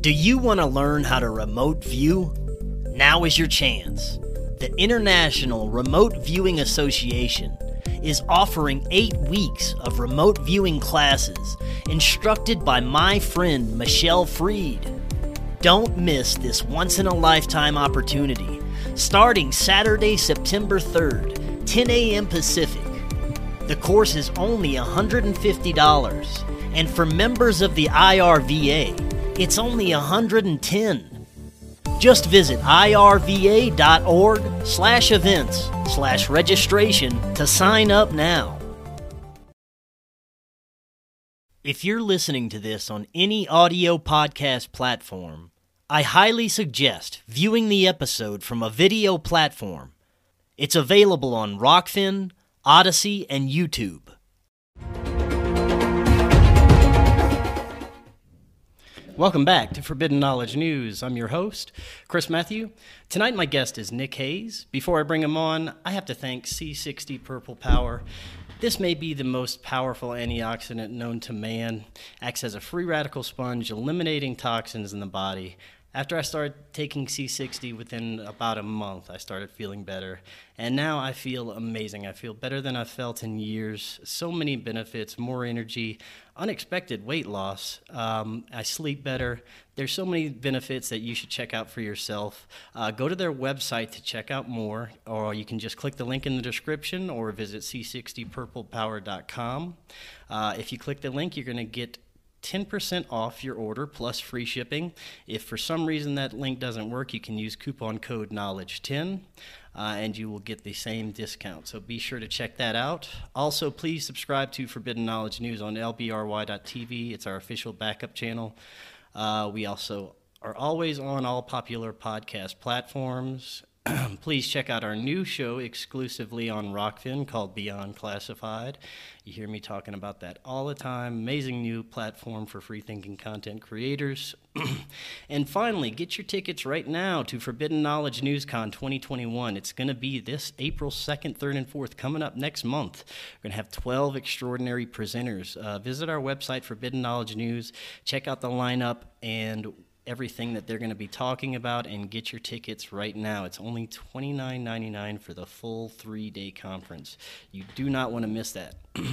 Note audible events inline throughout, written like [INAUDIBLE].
Do you want to learn how to remote view? Now is your chance. The International Remote Viewing Association is offering eight weeks of remote viewing classes instructed by my friend Michelle Freed. Don't miss this once in a lifetime opportunity starting Saturday, September 3rd, 10 a.m. Pacific. The course is only $150, and for members of the IRVA, it's only 110. Just visit irva.org slash events slash registration to sign up now. If you're listening to this on any audio podcast platform, I highly suggest viewing the episode from a video platform. It's available on Rokfin, Odysee, and YouTube. Welcome back to Forbidden Knowledge News. I'm your host, Chris Matthew. Tonight, my guest is Nik Hayes. Before I bring him on, I have to thank C60 Purple Power. This may be the most powerful antioxidant known to man. Acts as a free radical sponge, eliminating toxins in the body. After I started taking C60 within about a month, I started feeling better. And now I feel amazing. I feel better than I've felt in years. So many benefits, more energy, unexpected weight loss. Um, I sleep better. There's so many benefits that you should check out for yourself. Uh, go to their website to check out more, or you can just click the link in the description or visit c60purplepower.com. Uh, if you click the link, you're going to get 10% off your order plus free shipping. If for some reason that link doesn't work, you can use coupon code knowledge10 uh, and you will get the same discount. So be sure to check that out. Also, please subscribe to Forbidden Knowledge News on lbry.tv. It's our official backup channel. Uh, we also are always on all popular podcast platforms [CLEARS THROAT] please check out our new show exclusively on Rokfin called Beyond Classified. You hear me talking about that all the time. Amazing new platform for free thinking content creators. [CLEARS THROAT] and finally, get your tickets right now to Forbidden Knowledge NewsCon 2021. It's going to be this April 2nd, 3rd, and 4th, coming up next month. We're going to have 12 extraordinary presenters. Uh, visit our website, Forbidden Knowledge News, check out the lineup, and everything that they're going to be talking about and get your tickets right now. It's only $29.99 for the full three day conference. You do not want to miss that. [CLEARS THROAT]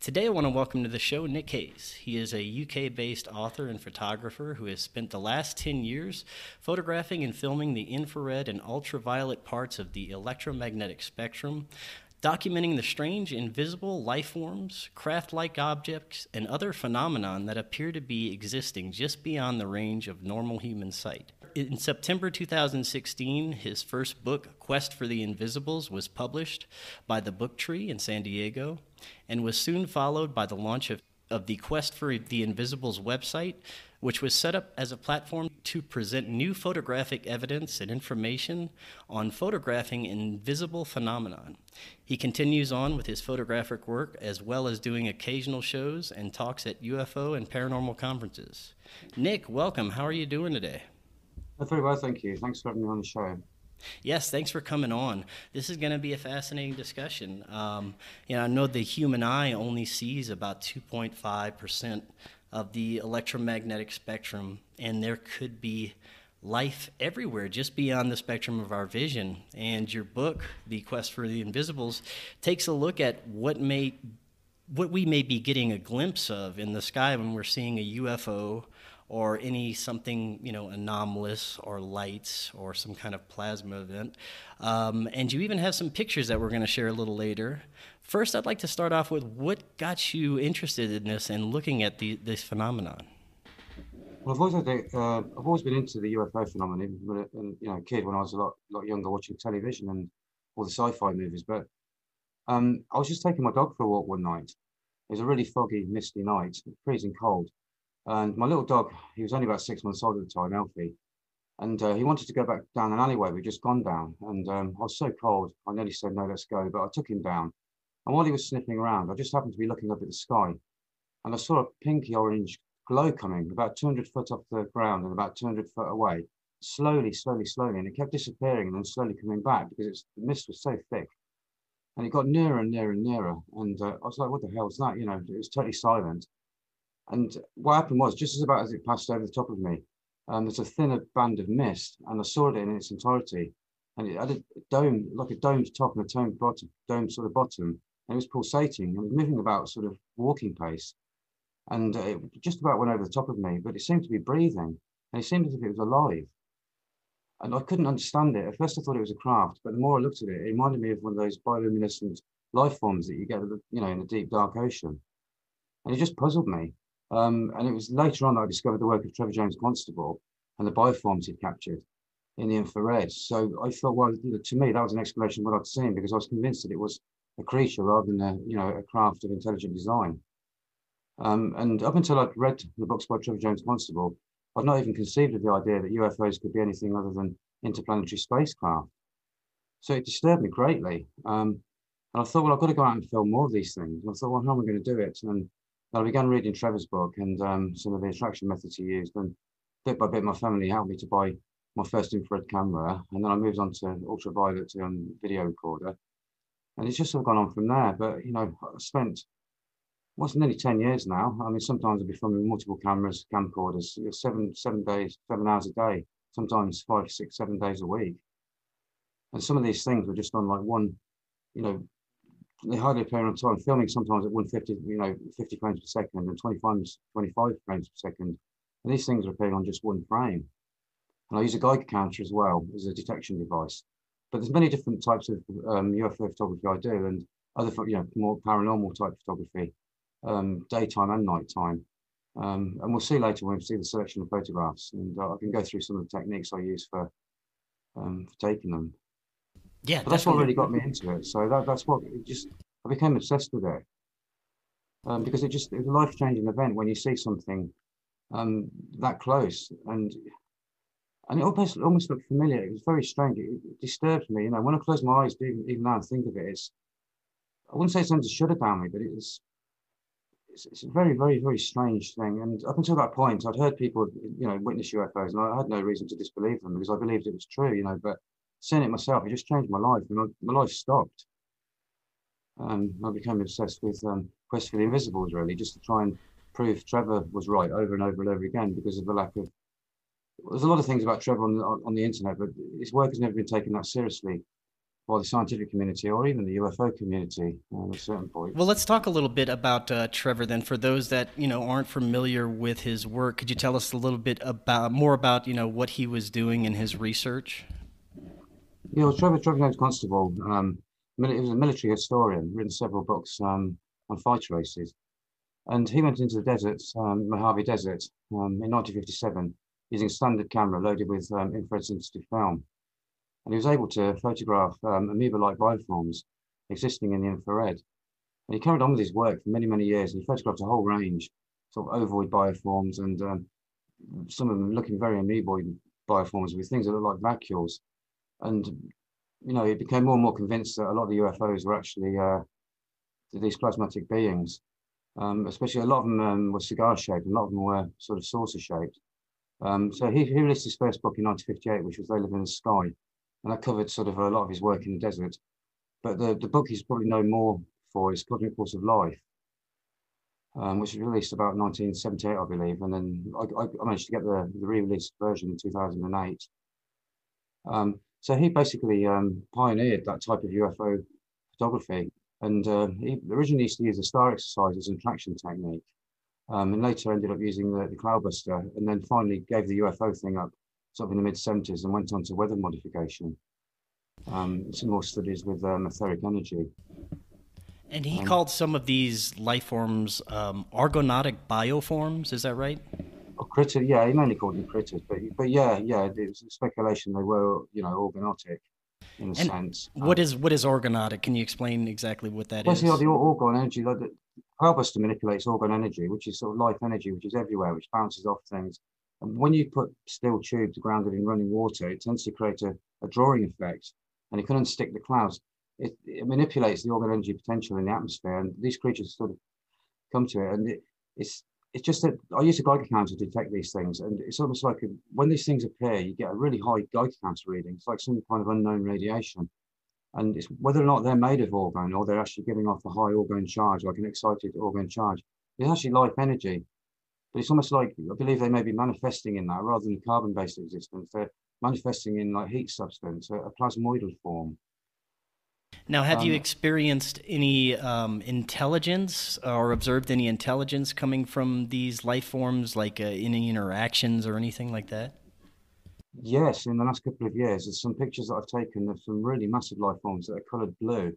Today, I want to welcome to the show Nik Hayes. He is a UK based author and photographer who has spent the last 10 years photographing and filming the infrared and ultraviolet parts of the electromagnetic spectrum documenting the strange invisible life forms, craft like objects, and other phenomenon that appear to be existing just beyond the range of normal human sight. In September 2016, his first book, Quest for the Invisibles, was published by the Book Tree in San Diego and was soon followed by the launch of, of the Quest for the Invisibles website, which was set up as a platform to present new photographic evidence and information on photographing invisible phenomenon. He continues on with his photographic work as well as doing occasional shows and talks at UFO and paranormal conferences. Nik, welcome. How are you doing today? I'm very well, thank you. Thanks for having me on the show. Yes, thanks for coming on. This is going to be a fascinating discussion. Um, you know, I know the human eye only sees about 2.5 percent of the electromagnetic spectrum, and there could be life everywhere just beyond the spectrum of our vision. And your book, The Quest for the Invisibles, takes a look at what may what we may be getting a glimpse of in the sky when we're seeing a UFO or any something you know anomalous or lights or some kind of plasma event. Um, and you even have some pictures that we're going to share a little later. First, I'd like to start off with what got you interested in this and looking at the, this phenomenon. Well, I've always, had, uh, I've always been into the UFO phenomenon, when, you know, kid when I was a lot, lot younger, watching television and all the sci-fi movies. But um, I was just taking my dog for a walk one night. It was a really foggy, misty night, freezing cold, and my little dog, he was only about six months old at the time, Alfie, and uh, he wanted to go back down an alleyway we'd just gone down. And um, I was so cold, I nearly said, no, let's go. But I took him down. And while he was sniffing around, I just happened to be looking up at the sky. And I saw a pinky orange glow coming about 200 foot off the ground and about 200 foot away, slowly, slowly, slowly. And it kept disappearing and then slowly coming back because the mist was so thick. And it got nearer and nearer and nearer. And uh, I was like, what the hell is that? You know, it was totally silent. And what happened was, just as about as it passed over the top of me, um, there's a thinner band of mist, and I saw it in its entirety. And it had a dome, like a domed top and a domed bottom, domed sort of bottom, it was pulsating and moving about sort of walking pace. And it just about went over the top of me, but it seemed to be breathing, and it seemed as if it was alive. And I couldn't understand it. At first, I thought it was a craft, but the more I looked at it, it reminded me of one of those bioluminescent life forms that you get, you know, in the deep dark ocean. And it just puzzled me. Um, and it was later on that I discovered the work of Trevor James Constable and the bioforms he'd captured in the infrared. So I thought, well, to me, that was an explanation of what I'd seen because I was convinced that it was a creature rather than a, you know, a craft of intelligent design. Um, and up until I'd read the books by Trevor James Constable, I'd not even conceived of the idea that UFOs could be anything other than interplanetary spacecraft. So it disturbed me greatly. Um, and I thought, well, I've got to go out and film more of these things. And I thought, well, how am I going to do it? And I began reading Trevor's book and um, some of the attraction methods he used. And bit by bit, my family helped me to buy my first infrared camera. And then I moved on to ultraviolet um, video recorder. And it's just sort of gone on from there. But, you know, I spent, what's well, nearly 10 years now. I mean, sometimes I'll be filming multiple cameras, camcorders, seven, seven days, seven hours a day, sometimes five, six, seven days a week. And some of these things were just on like one, you know, they hardly appear on time. Filming sometimes at 150, you know, 50 frames per second and 25, 25 frames per second. And these things are appearing on just one frame. And I use a Geiger counter as well as a detection device. But there's many different types of um, UFO photography I do, and other, you know, more paranormal type photography, um, daytime and nighttime. Um, and we'll see later when we see the selection of photographs, and uh, I can go through some of the techniques I use for, um, for taking them. Yeah, but that's what really got me into it. So that, that's what it just I became obsessed with it um, because it just it's a life changing event when you see something um, that close and and it almost almost looked familiar. It was very strange. It, it disturbed me. You know, when I close my eyes, even, even now and think of it, it's I wouldn't say it's something to shudder down me, but it's, it's it's a very very very strange thing. And up until that point, I'd heard people you know witness UFOs, and I had no reason to disbelieve them because I believed it was true. You know, but seeing it myself, it just changed my life, and I, my life stopped. Um, I became obsessed with um, Quest for the Invisibles, really, just to try and prove Trevor was right over and over and over again because of the lack of. There's a lot of things about Trevor on the, on the internet, but his work has never been taken that seriously by the scientific community or even the UFO community at a certain point. Well, let's talk a little bit about uh, Trevor then. For those that you know aren't familiar with his work, could you tell us a little bit about more about you know what he was doing in his research? Yeah, well, Trevor, Trevor James Constable, um, he was a military historian, written several books um, on fighter races. And he went into the desert, um, Mojave Desert, um, in 1957, using a standard camera loaded with um, infrared sensitive film. And he was able to photograph um, amoeba-like bioforms existing in the infrared. And he carried on with his work for many, many years. And he photographed a whole range, sort of ovoid bioforms, and um, some of them looking very amoeboid bioforms with things that look like vacuoles and you know, he became more and more convinced that a lot of the UFOs were actually uh, these plasmatic beings. Um, especially a lot of them um, were cigar shaped, a lot of them were sort of saucer shaped. Um, so he, he released his first book in 1958, which was They Live in the Sky, and that covered sort of a lot of his work in the desert. But the, the book he's probably known more for is Cosmic Pulse of Life, um, which was released about 1978, I believe, and then I, I managed to get the, the re-released version in 2008. Um, so he basically um, pioneered that type of UFO photography. And uh, he originally used to use the star exercises and an attraction technique, um, and later ended up using the, the cloudbuster, and then finally gave the UFO thing up sort of in the mid 70s and went on to weather modification. Um, some more studies with um, etheric energy. And he um, called some of these life forms um, orgonotic bioforms, is that right? Oh, critter, yeah, he mainly called them critters, but but yeah, yeah, it was speculation they were, you know, orgonotic in a and sense. What um, is what is orgonotic? Can you explain exactly what that is? the orgone energy, like the Cloudbuster manipulates orgone energy, which is sort of life energy, which is everywhere, which bounces off things. And when you put steel tubes grounded in running water, it tends to create a, a drawing effect, and it can unstick the clouds. It, it manipulates the orgone energy potential in the atmosphere, and these creatures sort of come to it, and it, it's it's just that I use a Geiger counter to detect these things, and it's almost like a, when these things appear, you get a really high Geiger counter reading. It's like some kind of unknown radiation, and it's whether or not they're made of orgone or they're actually giving off a high orgone charge, like an excited orgone charge. It's actually life energy, but it's almost like I believe they may be manifesting in that rather than a carbon-based existence. They're manifesting in like heat substance, a, a plasmoidal form. Now, have um, you experienced any um, intelligence or observed any intelligence coming from these life forms, like uh, any interactions or anything like that? Yes, in the last couple of years, there's some pictures that I've taken of some really massive life forms that are coloured blue,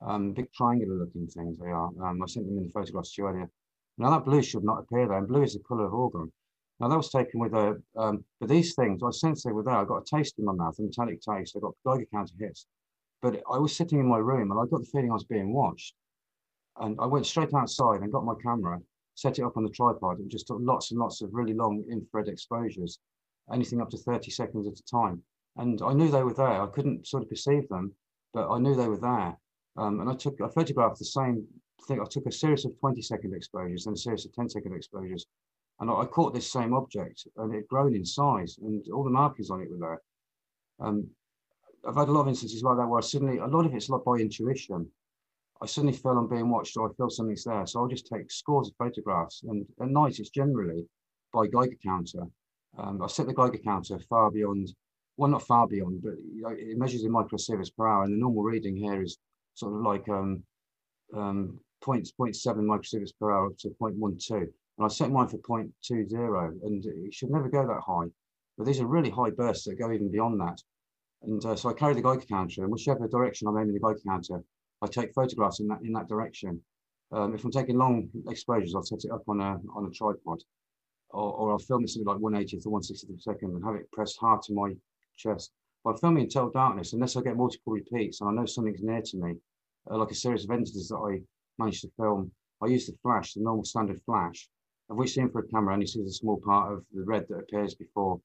um, big triangular-looking things they are. Um, I sent them in the photographs to you earlier. Now that blue should not appear there, and blue is the colour of orgone. Now that was taken with a, um, but these things, I sensed they were there. I got a taste in my mouth, a metallic taste. I got Geiger counter hits. But I was sitting in my room and I got the feeling I was being watched. And I went straight outside and got my camera, set it up on the tripod, and just took lots and lots of really long infrared exposures, anything up to 30 seconds at a time. And I knew they were there. I couldn't sort of perceive them, but I knew they were there. Um, and I took, I photographed the same thing. I took a series of 20 second exposures and a series of 10 second exposures. And I, I caught this same object and it had grown in size and all the markings on it were there. Um, I've had a lot of instances like that where I suddenly, a lot of it's like by intuition. I suddenly feel I'm being watched or I feel something's there. So I'll just take scores of photographs. And at night, it's generally by Geiger counter. Um, I set the Geiger counter far beyond, well, not far beyond, but you know, it measures in microsieverts per hour. And the normal reading here is sort of like um, um, 0. 0.7 microsieverts per hour to 0.12. And I set mine for 0.20, and it should never go that high. But these are really high bursts that go even beyond that. And uh, so I carry the Geiger counter, and whichever direction I'm aiming the Geiger counter, I take photographs in that in that direction. Um, if I'm taking long exposures, I'll set it up on a on a tripod, or, or I'll film something like 180th or 160th of a second and have it pressed hard to my chest. I'm filming in total darkness, unless I get multiple repeats and I know something's near to me, uh, like a series of entities that I managed to film. I use the flash, the normal standard flash, of which the infrared camera only sees a small part of the red that appears before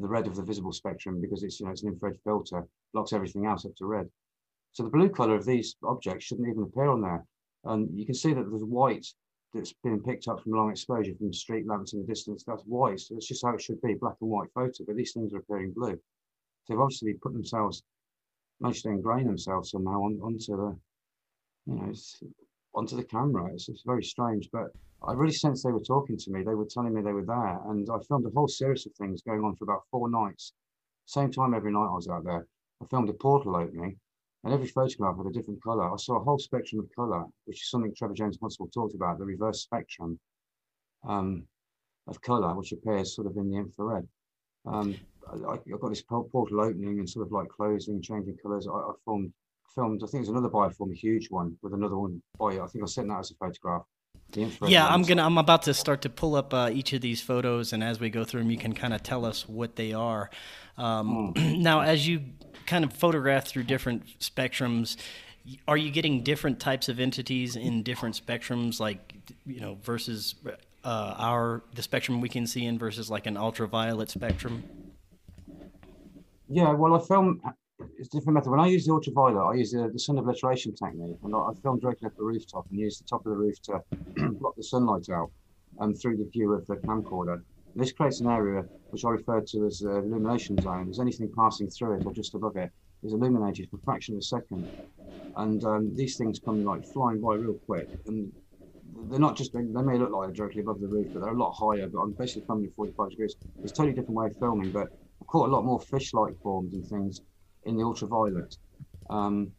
the red of the visible spectrum because it's you know it's an infrared filter blocks everything else up to red. So the blue color of these objects shouldn't even appear on there. And you can see that there's white that's been picked up from long exposure from street lamps in the distance. That's white. So it's just how it should be, black and white photo. But these things are appearing blue. So they've obviously put themselves, managed to themselves somehow on, onto the, you know, onto the camera. It's, it's very strange, but I really sensed they were talking to me. They were telling me they were there, and I filmed a whole series of things going on for about four nights. Same time every night I was out there. I filmed a portal opening, and every photograph had a different color. I saw a whole spectrum of color, which is something Trevor James Constable talked about, the reverse spectrum um, of color, which appears sort of in the infrared. Um, I, I, got this portal opening and sort of like closing, changing colors. I, I filmed, filmed, I think it's another bioform, a huge one with another one by, I think I sent that as a photograph. Yeah, I'm gonna. I'm about to start to pull up uh, each of these photos, and as we go through them, you can kind of tell us what they are. Um, mm. [CLEARS THROAT] now, as you kind of photographed through different spectrums, are you getting different types of entities in different spectrums, like you know, versus uh, our the spectrum we can see in versus like an ultraviolet spectrum? Yeah, well, I film it's different method. When I use the ultraviolet, I use the, the sun obliteration technique, and I, film directly off the rooftop and use the top of the roof to [CLEARS THROAT] block the sunlight out um, through the view of the camcorder. And this creates an area which I refer to as the illumination zone. There's anything passing through it or just above it is illuminated for a fraction of a second, and um, these things come like flying by real quick. And they're not just they, may look like they're directly above the roof, but they're a lot higher. But I'm basically filming at 45 degrees. It's a totally different way of filming, but I've caught a lot more fish-like forms and things in the ultraviolet. Um,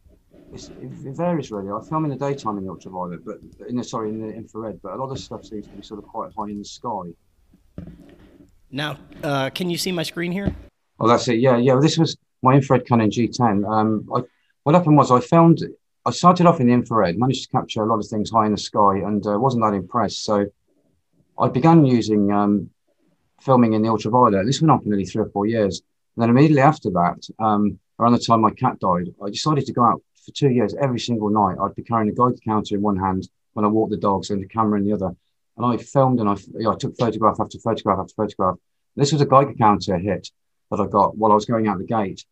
it, it, varies really. I film in the daytime in the ultraviolet, but in the sorry in the infrared. But a lot of stuff seems to be sort of quite high in the sky. Now, uh, can you see my screen here? Oh, that's it. Yeah, yeah. This was my infrared Canon G10. Um, I, what happened was I filmed. I started off in the infrared, managed to capture a lot of things high in the sky, and uh, wasn't that impressed. So I began using um, filming in the ultraviolet. This went on for nearly three or four years. And then immediately after that, um, around the time my cat died, I decided to go out for two years every single night. I'd be carrying a Geiger counter in one hand when I walked the dogs and a camera in the other. And I filmed and I, you know, I took photograph after photograph after photograph. This was a Geiger counter hit that I got while I was going out the gate.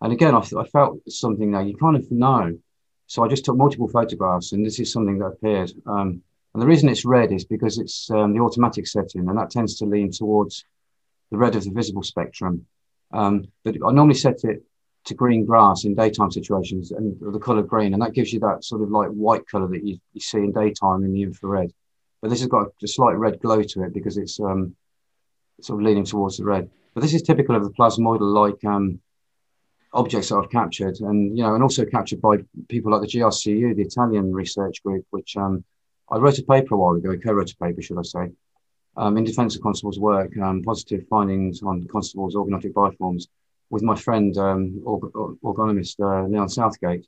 And again, I, I felt something there. You kind of know. So I just took multiple photographs, and this is something that appeared. Um, and the reason it's red is because it's um, the automatic setting, and that tends to lean towards the red of the visible spectrum. Um, but I normally set it to green grass in daytime situations and the color green, and that gives you that sort of like white color that you, you see in daytime in the infrared. But this has got a slight red glow to it because it's um, sort of leaning towards the red. But this is typical of the plasmoidal-like um, objects that I've captured, and you know, and also captured by people like the GRCU, the Italian research group, which um, I wrote a paper a while ago, co-wrote a paper, should I say, um, in defence of Constable's work, um, positive findings on Constable's orgonotic bioforms, with my friend um, orgonomist uh, Leon Southgate,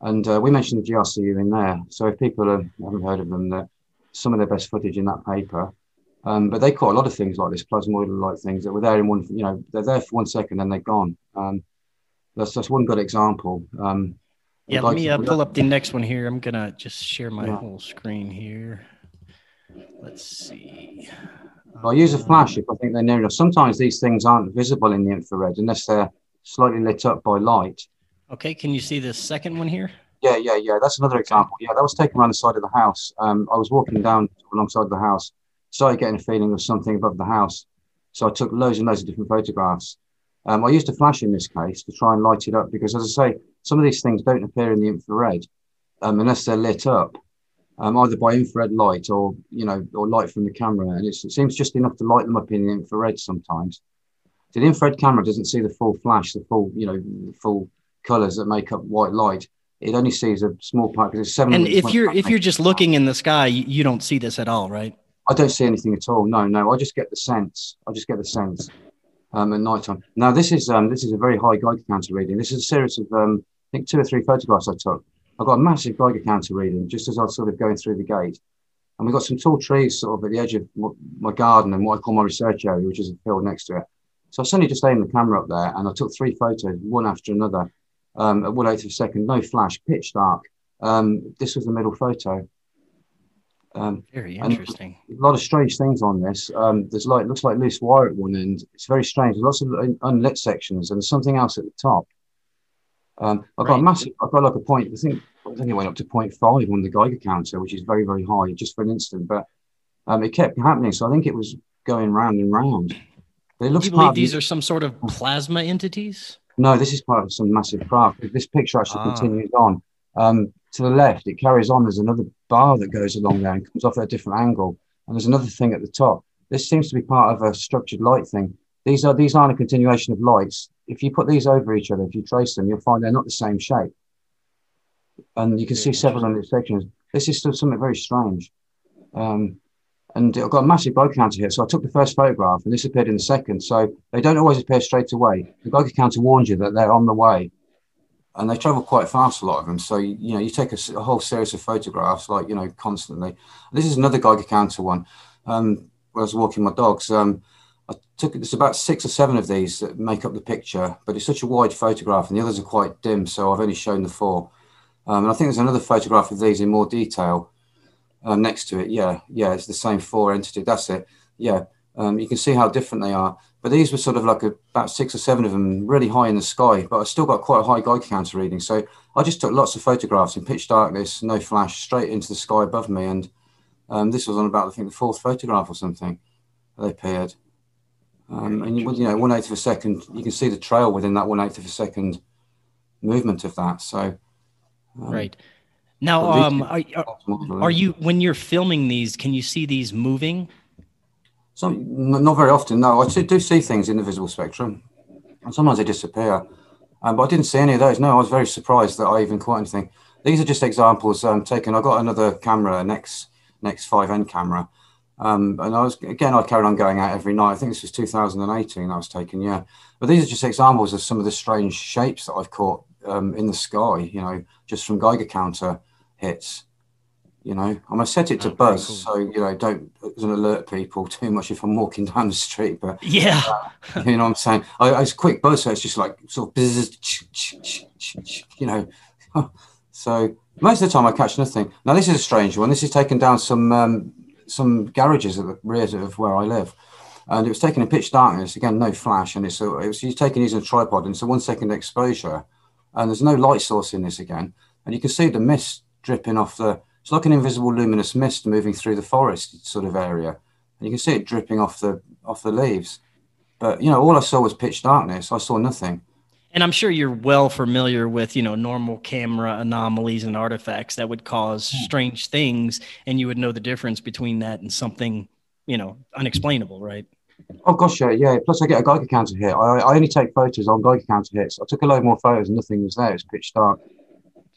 and uh, we mentioned the GRCU in there. So if people have, haven't heard of them, that some of their best footage in that paper. Um, but they caught a lot of things like this plasmoidal-like things that were there in one, you know, they're there for one second, then they're gone. Um, that's just one good example. Um, yeah, let me uh, pull up the next one here. I'm gonna just share my yeah. whole screen here. Let's see. I'll use a flash if I think they're near enough. Sometimes these things aren't visible in the infrared unless they're slightly lit up by light. Okay, can you see the second one here? Yeah, yeah, yeah. That's another example. Yeah, that was taken around the side of the house. Um, I was walking down alongside the house, started getting a feeling of something above the house. So I took loads and loads of different photographs. Um, I used a flash in this case to try and light it up because, as I say, some of these things don't appear in the infrared um, unless they're lit up, um, either by infrared light or you know, or light from the camera. And it seems just enough to light them up in the infrared sometimes. The infrared camera doesn't see the full flash, the full, you know, full colors that make up white light it only sees a small part because it's seven. And if you're if you're just looking in the sky, you, don't see this at all, right? I don't see anything at all. No, no. I just get the sense. I just get the sense um, at night time. Now this is um, this is a very high Geiger counter reading. This is a series of um, I think two or three photographs I took. I got a massive Geiger counter reading just as I was sort of going through the gate, and we got some tall trees sort of at the edge of my garden and what I call my research area, which is a field next to it. So I suddenly just aimed the camera up there and I took three photos, one after another um, at one eighth of a second, no flash, pitch dark. Um, this was the middle photo. Um, very interesting. A lot of strange things on this. Um, there's like looks like loose wire at one end. It's very strange. There's lots of unlit sections, and there's something else at the top. Um, I've got right. a massive. I've got like a point. I think I think it went up to 0.5 on the Geiger counter, which is very very high just for an instant. But um, it kept happening, so I think it was going round and round. But it looks. Do you believe these are some sort of plasma entities? No, this is part of some massive craft. This picture actually ah. continues on. Um, to the left, it carries on. There's another bar that goes along there and comes off at a different angle. And there's another thing at the top. This seems to be part of a structured light thing. These are these aren't a continuation of lights. If you put these over each other, if you trace them, you'll find they're not the same shape. And you can see several on the sections. This is still something very strange. Um, and I've got a massive Geiger counter here. So I took the first photograph and this appeared in the second. So they don't always appear straight away. The Geiger counter warns you that they're on the way and they travel quite fast, a lot of them. So, you know, you take a, a whole series of photographs, like, you know, constantly. This is another Geiger counter one. Um, where I was walking my dogs, um, I took, there's about six or seven of these that make up the picture, but it's such a wide photograph and the others are quite dim. So I've only shown the four. Um, and I think there's another photograph of these in more detail uh, next to it. Yeah, yeah, it's the same four entity. That's it. Yeah, um, you can see how different they are. But these were sort of like a, about six or seven of them, really high in the sky. But I still got quite a high Geiger counter reading. So I just took lots of photographs in pitch darkness, no flash, straight into the sky above me. And um, this was on about I think the fourth photograph or something. They appeared. Um, and you, you know, one eighth of a second, you can see the trail within that one eighth of a second movement of that. So, um, right. Now, um, are, are, you when you're filming these? Can you see these moving? Some not very often. No, I do see things in the visible spectrum, and sometimes they disappear. Um, but I didn't see any of those. No, I was very surprised that I even caught anything. These are just examples um, taken. I got another camera, next NEX-5N camera, um, and I was again I carried on going out every night. I think this was 2018. I was taken, yeah. But these are just examples of some of the strange shapes that I've caught um, in the sky. You know, just from Geiger counter hits. You know, I'm gonna set it to oh, buzz, cool. so you know, don't alert people [LAUGHS] too much if I'm walking down the street. But yeah, uh, you know, what I'm saying I, it's quick buzz, so it's just like sort of buzz, you know. [LAUGHS] so most of the time I catch nothing. Now this is a strange one. This is taken down some um, some garages at the rear of where I live, and it was taken in pitch darkness. Again, no flash, and it's a, it was taken using a tripod, and it's a one second exposure, and there's no light source in this again, and you can see the mist dripping off the it's like an invisible luminous mist moving through the forest sort of area, and you can see it dripping off the off the leaves. But you know, all I saw was pitch darkness. I saw nothing. And I'm sure you're well familiar with, you know, normal camera anomalies and artifacts that would cause Hmm. strange things, and you would know the difference between that and something, you know, unexplainable, right? Oh gosh, yeah, yeah. Plus, I get a Geiger counter hit. I, I only take photos on Geiger counter hits. I took a load more photos and nothing was there. It's pitch dark.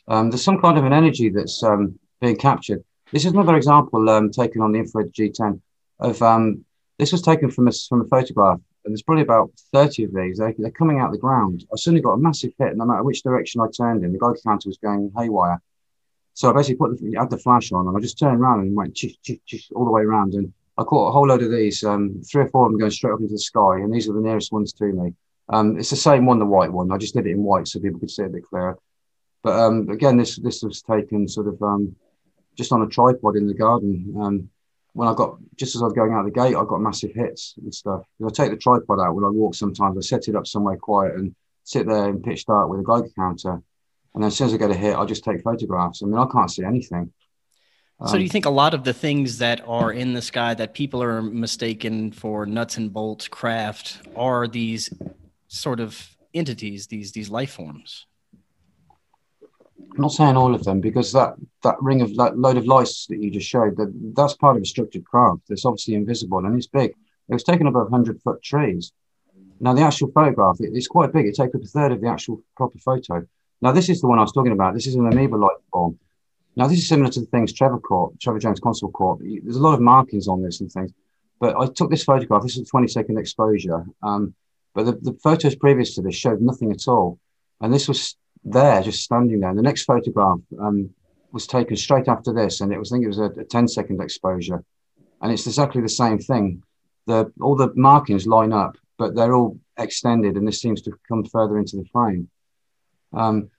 Um, there's some kind of an energy that's um, being captured. This is another example um, taken on the infrared G10 of um, this was taken from a, from a photograph, and there's probably about 30 of these. They, they're coming out of the ground. I suddenly got a massive hit, no matter which direction I turned in. The Geiger counter was going haywire. So I basically put the, had the flash on, and I just turned around and went chish, chish, chish, all the way around. And I caught a whole load of these, um, three or four of them going straight up into the sky, and these are the nearest ones to me. Um, it's the same one, the white one. I just did it in white so people could see it a bit clearer. But um, again, this this was taken sort of um, just on a tripod in the garden. Um, when I got just as I was going out the gate, I got massive hits and stuff. I take the tripod out when I walk. Sometimes I set it up somewhere quiet and sit there in pitch dark with a Geiger counter, and then as soon as I get a hit, I just take photographs. I mean, I can't see anything. So, do you think a lot of the things that are in the sky that people are mistaken for nuts and bolts craft are these sort of entities, these these life forms? I'm not saying all of them because that that ring of that load of lights that you just showed that that's part of a structured craft It's obviously invisible and it's big. It was taken above 100 foot trees. Now the actual photograph it, it's quite big. It takes up a third of the actual proper photo. Now this is the one I was talking about. This is an amoeba life form. Now this is similar to the things Trevor caught, Trevor James Constable caught. There's a lot of markings on this and things. But I took this photograph. This is a 20 second exposure. Um, but the, the photos previous to this showed nothing at all. And this was there, just standing there. And the next photograph um, was taken straight after this, and it was I think it was a, a 10 second exposure, and it's exactly the same thing. The all the markings line up, but they're all extended, and this seems to come further into the frame. Um,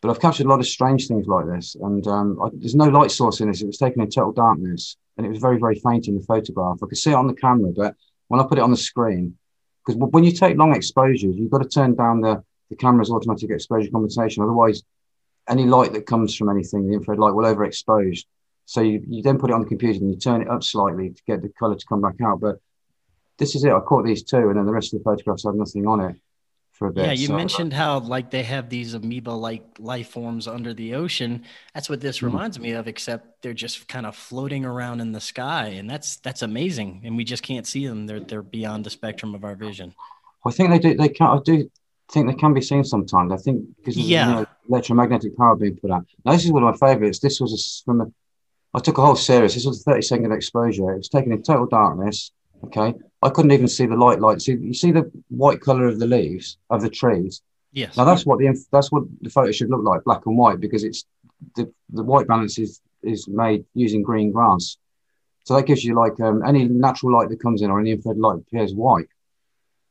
but I've captured a lot of strange things like this, and um, I, there's no light source in this. It was taken in total darkness, and it was very, very faint in the photograph. I could see it on the camera, but when I put it on the screen, because when you take long exposures, you've got to turn down the the camera's automatic exposure compensation. Otherwise, any light that comes from anything, the infrared light will overexpose. So you, you then put it on the computer and you turn it up slightly to get the color to come back out. But this is it. I caught these two, and then the rest of the photographs have nothing on it for a bit. Yeah, you so, mentioned how like they have these amoeba-like life forms under the ocean. That's what this Mhm. reminds me of, except they're just kind of floating around in the sky, and that's that's amazing. And we just can't see them; they're they're beyond the spectrum of our vision. I think they do. They can. I do think they can be seen sometimes. I think because of Yeah. you know, electromagnetic power being put out. Now, this is one of my favorites. This was from a. I took a whole series. This was a 30 second exposure. It was taken in total darkness. Okay. I couldn't even see the light light. See, you see the white color of the leaves of the trees. Yes. Now that's what the that's what the photo should look like, black and white, because it's the, the white balance is is made using green grass. So that gives you like um, any natural light that comes in or any infrared light appears white.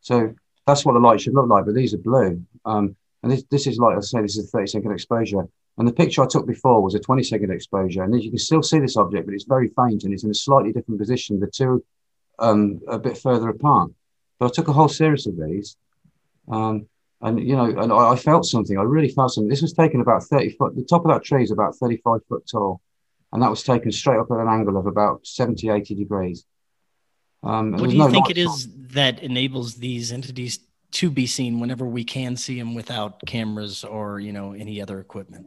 So that's what the light should look like, but these are blue. Um, and this, this is like I say, this is a 30 second exposure. And the picture I took before was a 20 second exposure. And you can still see this object, but it's very faint and it's in a slightly different position. The two um, a bit further apart. But I took a whole series of these. Um, and you know, and I, I felt something. I really felt something. This was taken about 30 foot. The top of that tree is about 35 foot tall. And that was taken straight up at an angle of about 70, 80 degrees. Um, what do you think it is that enables these entities to be seen whenever we can see them without cameras or you know any other equipment?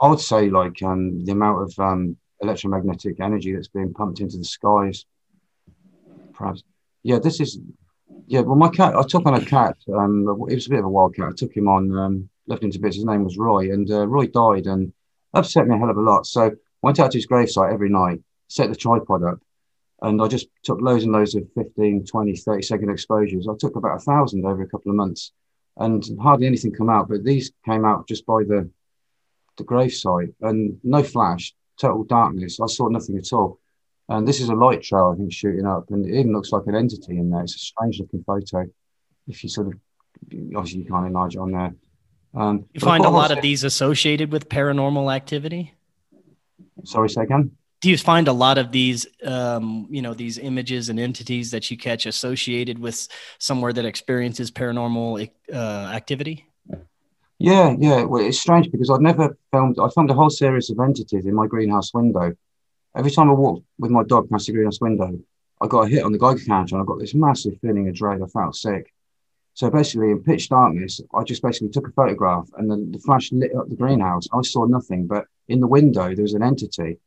I would say like um, the amount of um, electromagnetic energy that's being pumped into the skies. Perhaps, yeah. This is, yeah. Well, my cat. I took on a cat. Um, it was a bit of a wild cat. I took him on, um, left him to bits. His name was Roy, and uh, Roy died, and upset me a hell of a lot. So I went out to his gravesite every night, set the tripod up, and I just took loads and loads of 15, 20, 30 second exposures. I took about a thousand over a couple of months, and hardly anything come out. But these came out just by the the gravesite and no flash, total darkness. I saw nothing at all. And this is a light trail, I think, shooting up, and it even looks like an entity in there. It's a strange looking photo. If you sort of, obviously, you can't enlarge it on there. Um, You find a lot of these associated with paranormal activity. Sorry, say again. Do you find a lot of these, um, you know, these images and entities that you catch associated with somewhere that experiences paranormal uh, activity? Yeah, yeah. Well, it's strange because I've never filmed. I filmed a whole series of entities in my greenhouse window. Every time I walked with my dog past the greenhouse window, I got a hit on the Geiger counter, and I got this massive feeling of dread. I felt sick, So basically, in pitch darkness, I just basically took a photograph and the, the flash lit up the greenhouse. I saw nothing, but in the window, there was an entity.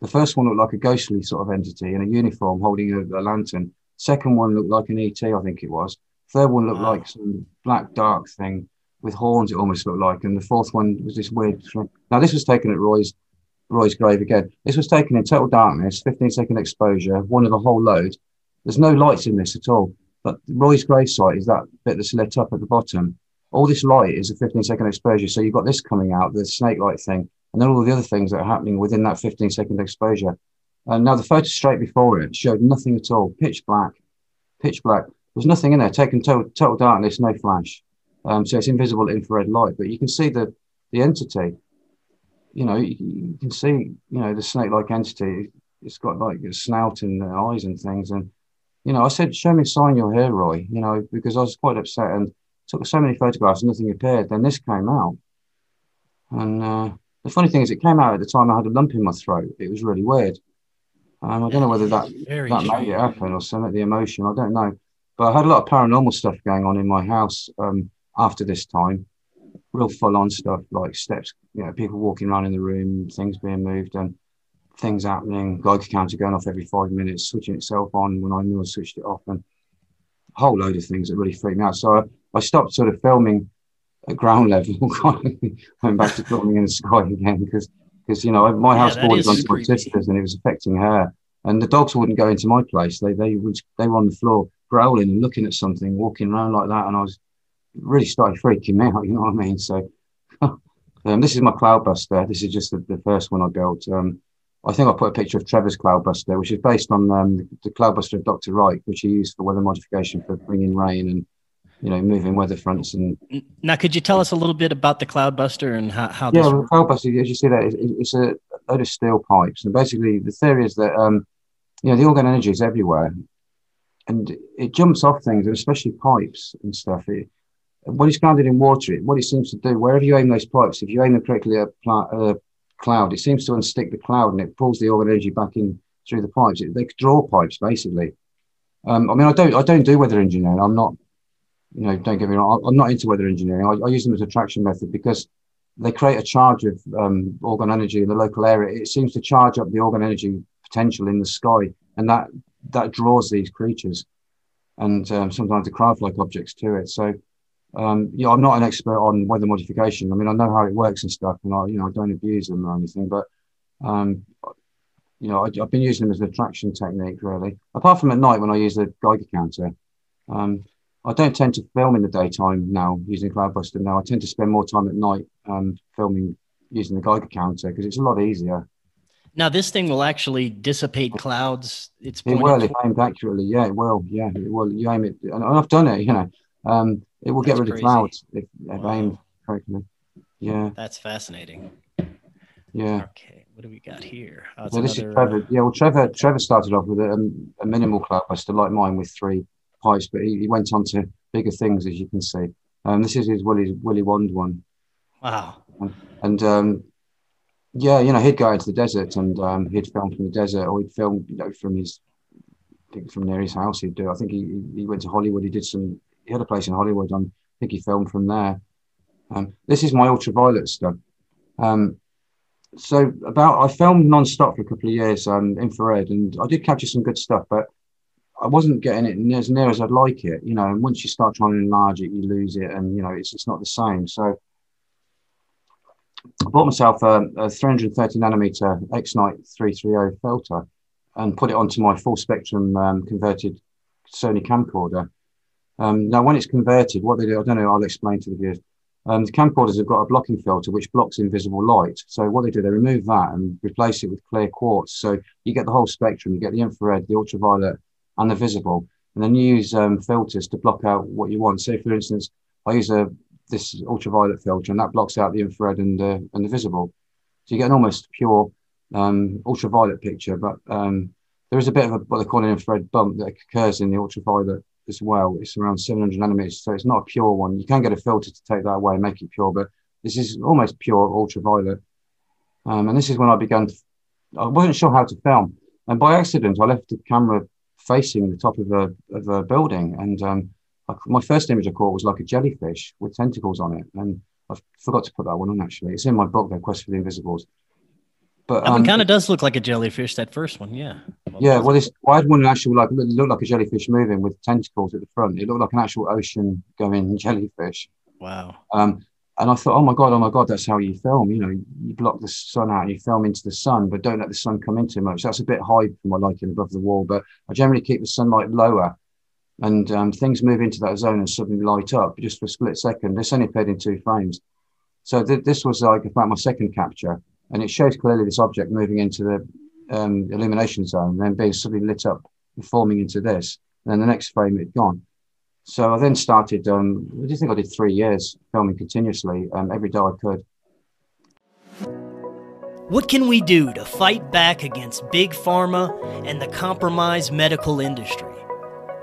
The first one looked like a ghostly sort of entity in a uniform holding a, a lantern. Second one looked like an ET, I think it was. Third one looked wow. like some black dark thing with horns, it almost looked like. And the fourth one was this weird. Now, this was taken at Roy's Roy's grave again. This was taken in total darkness, 15 second exposure, one of a whole load. There's no lights in this at all. But Roy's grave site is that bit that's lit up at the bottom. All this light is a 15 second exposure. So you've got this coming out, the snake light thing, and then all the other things that are happening within that 15 second exposure. And now the photo straight before it showed nothing at all, pitch black, pitch black. There's nothing in there, taken total, total darkness, no flash. Um, so it's invisible infrared light, but you can see the, the entity. You know, you, you can see, you know, the snake-like entity. It's got like a snout and eyes and things, and you know, I said, show me sign you're here, Roy, you know, because I was quite upset and took so many photographs, nothing appeared. Then this came out. And uh, the funny thing is, it came out at the time I had a lump in my throat. It was really weird. Um, I don't know whether that, Very that made it happen or something, the emotion, I don't know. But I had a lot of paranormal stuff going on in my house um, after this time. Real full on stuff like steps, you know, people walking around in the room, things being moved. And things happening, Geiger counter going off every five minutes, switching itself on when I knew I switched it off, and a whole load of things that really freaked me out. So I, I stopped sort of filming at ground level, [LAUGHS] going back to filming in the sky again because because you know my house yeah, bordered onto my sister's and it was affecting her. And the dogs wouldn't go into my place. They they would they were on the floor growling and looking at something, walking around like that, and I was really started freaking me out. [LAUGHS] You know what I mean? So. [LAUGHS] Um, this is my cloudbuster. This is just the, the first one I built. Um, I think I put a picture of Trevor's Cloudbuster, which is based on um, the Cloudbuster of Dr. Reich, which he used for weather modification for bringing rain and you know moving weather fronts. And now, could you tell us a little bit about the Cloudbuster and how? how yeah, well, the Cloudbuster, as you see that, it's a load of steel pipes, and basically the theory is that um, you know the orgone energy is everywhere, and it jumps off things, and especially pipes and stuff. It, when it's grounded in water, it, what it seems to do, wherever you aim those pipes, if you aim them correctly at plant, uh, cloud. It seems to unstick the cloud and it pulls the orgone energy back in through the pipes. It, they draw pipes basically. Um, I mean, I don't, I don't do weather engineering. I'm not, you know, don't get me wrong. I'm not into weather engineering. I, I use them as a traction method because they create a charge of um, orgone energy in the local area. It seems to charge up the orgone energy potential in the sky, and that that draws these creatures, and um, sometimes the craft-like objects to it. So um, yeah, I'm not an expert on weather modification. I mean, I know how it works and stuff, and I, you know, I don't abuse them or anything. But, um, you know, I, have been using them as an attraction technique, really. Apart from at night when I use the Geiger counter, um, I don't tend to film in the daytime now using Cloudbuster. Now I tend to spend more time at night um, filming using the Geiger counter because it's a lot easier. Now this thing will actually dissipate clouds. It's it will if aimed accurately. Yeah, it will. Yeah, it will. You aim it, and I've done it. You know, um, it will That's get rid crazy. of clouds if, if wow. aimed correctly. Yeah. That's fascinating. Yeah. Okay. What do we got here? Oh, well, this is Trevor. Uh... Yeah. Well, Trevor. Trevor started off with a, a minimal cloudbuster like mine with three pipes, but he, he, went on to bigger things, as you can see. Um, this is his Willy Willy Wand one. Wow. And, and um, yeah, you know, he'd go into the desert and um, he'd film from the desert, or he'd film, you know, from his, I think from near his house. He'd do. I think he he went to Hollywood. He did some he had a place in Hollywood. And I think he filmed from there. Um, this is my ultraviolet stuff. Um, so about I filmed non-stop for a couple of years um, infrared, and I did capture some good stuff, but I wasn't getting it as near as I'd like it. You know, and once you start trying to enlarge it, you lose it, and you know it's it's not the same. So I bought myself a, a 330 nanometer Xnite 330 filter and put it onto my full spectrum um, converted Sony camcorder um, now, when it's converted, what they do, I don't know, I'll explain to the viewers. Um, the camcorders have got a blocking filter which blocks invisible light. So what they do, they remove that and replace it with clear quartz. So you get the whole spectrum. You get the infrared, the ultraviolet, and the visible. And then you use um, filters to block out what you want. So, for instance, I use a this ultraviolet filter, and that blocks out the infrared and uh, and the visible. So you get an almost pure um, ultraviolet picture. But um, there is a bit of a, what they call an infrared bump that occurs in the ultraviolet as well. It's around 700 nanometers, so it's not a pure one. You can get a filter to take that away and make it pure, but this is almost pure ultraviolet. Um, and this is when I began. To, I wasn't sure how to film, and by accident, I left the camera facing the top of a of a building, and um, I, my first image I caught was like a jellyfish with tentacles on it, and I forgot to put that one on. Actually, it's in my book, The Quest for the Invisibles. But that um, one kind of does look like a jellyfish. That first one, yeah. yeah, well, this well, I had one actually like looked like a jellyfish moving with tentacles at the front. It looked like an actual ocean going [LAUGHS] jellyfish. Wow. Um, and I thought, oh my god, oh my god, that's how you film. You know, you block the sun out, and you film into the sun, but don't let the sun come in too much. That's a bit high for my liking above the wall, but I generally keep the sunlight lower, and um, things move into that zone and suddenly light up just for a split second. This only appeared in two frames, so th- this was like about my second capture, and it shows clearly this object moving into the um, illumination zone, then being suddenly lit up, forming into this. And then the next frame, it's gone. So I then started, um, I do think I did three years filming continuously um, every day I could. What can we do to fight back against big pharma and the compromised medical industry?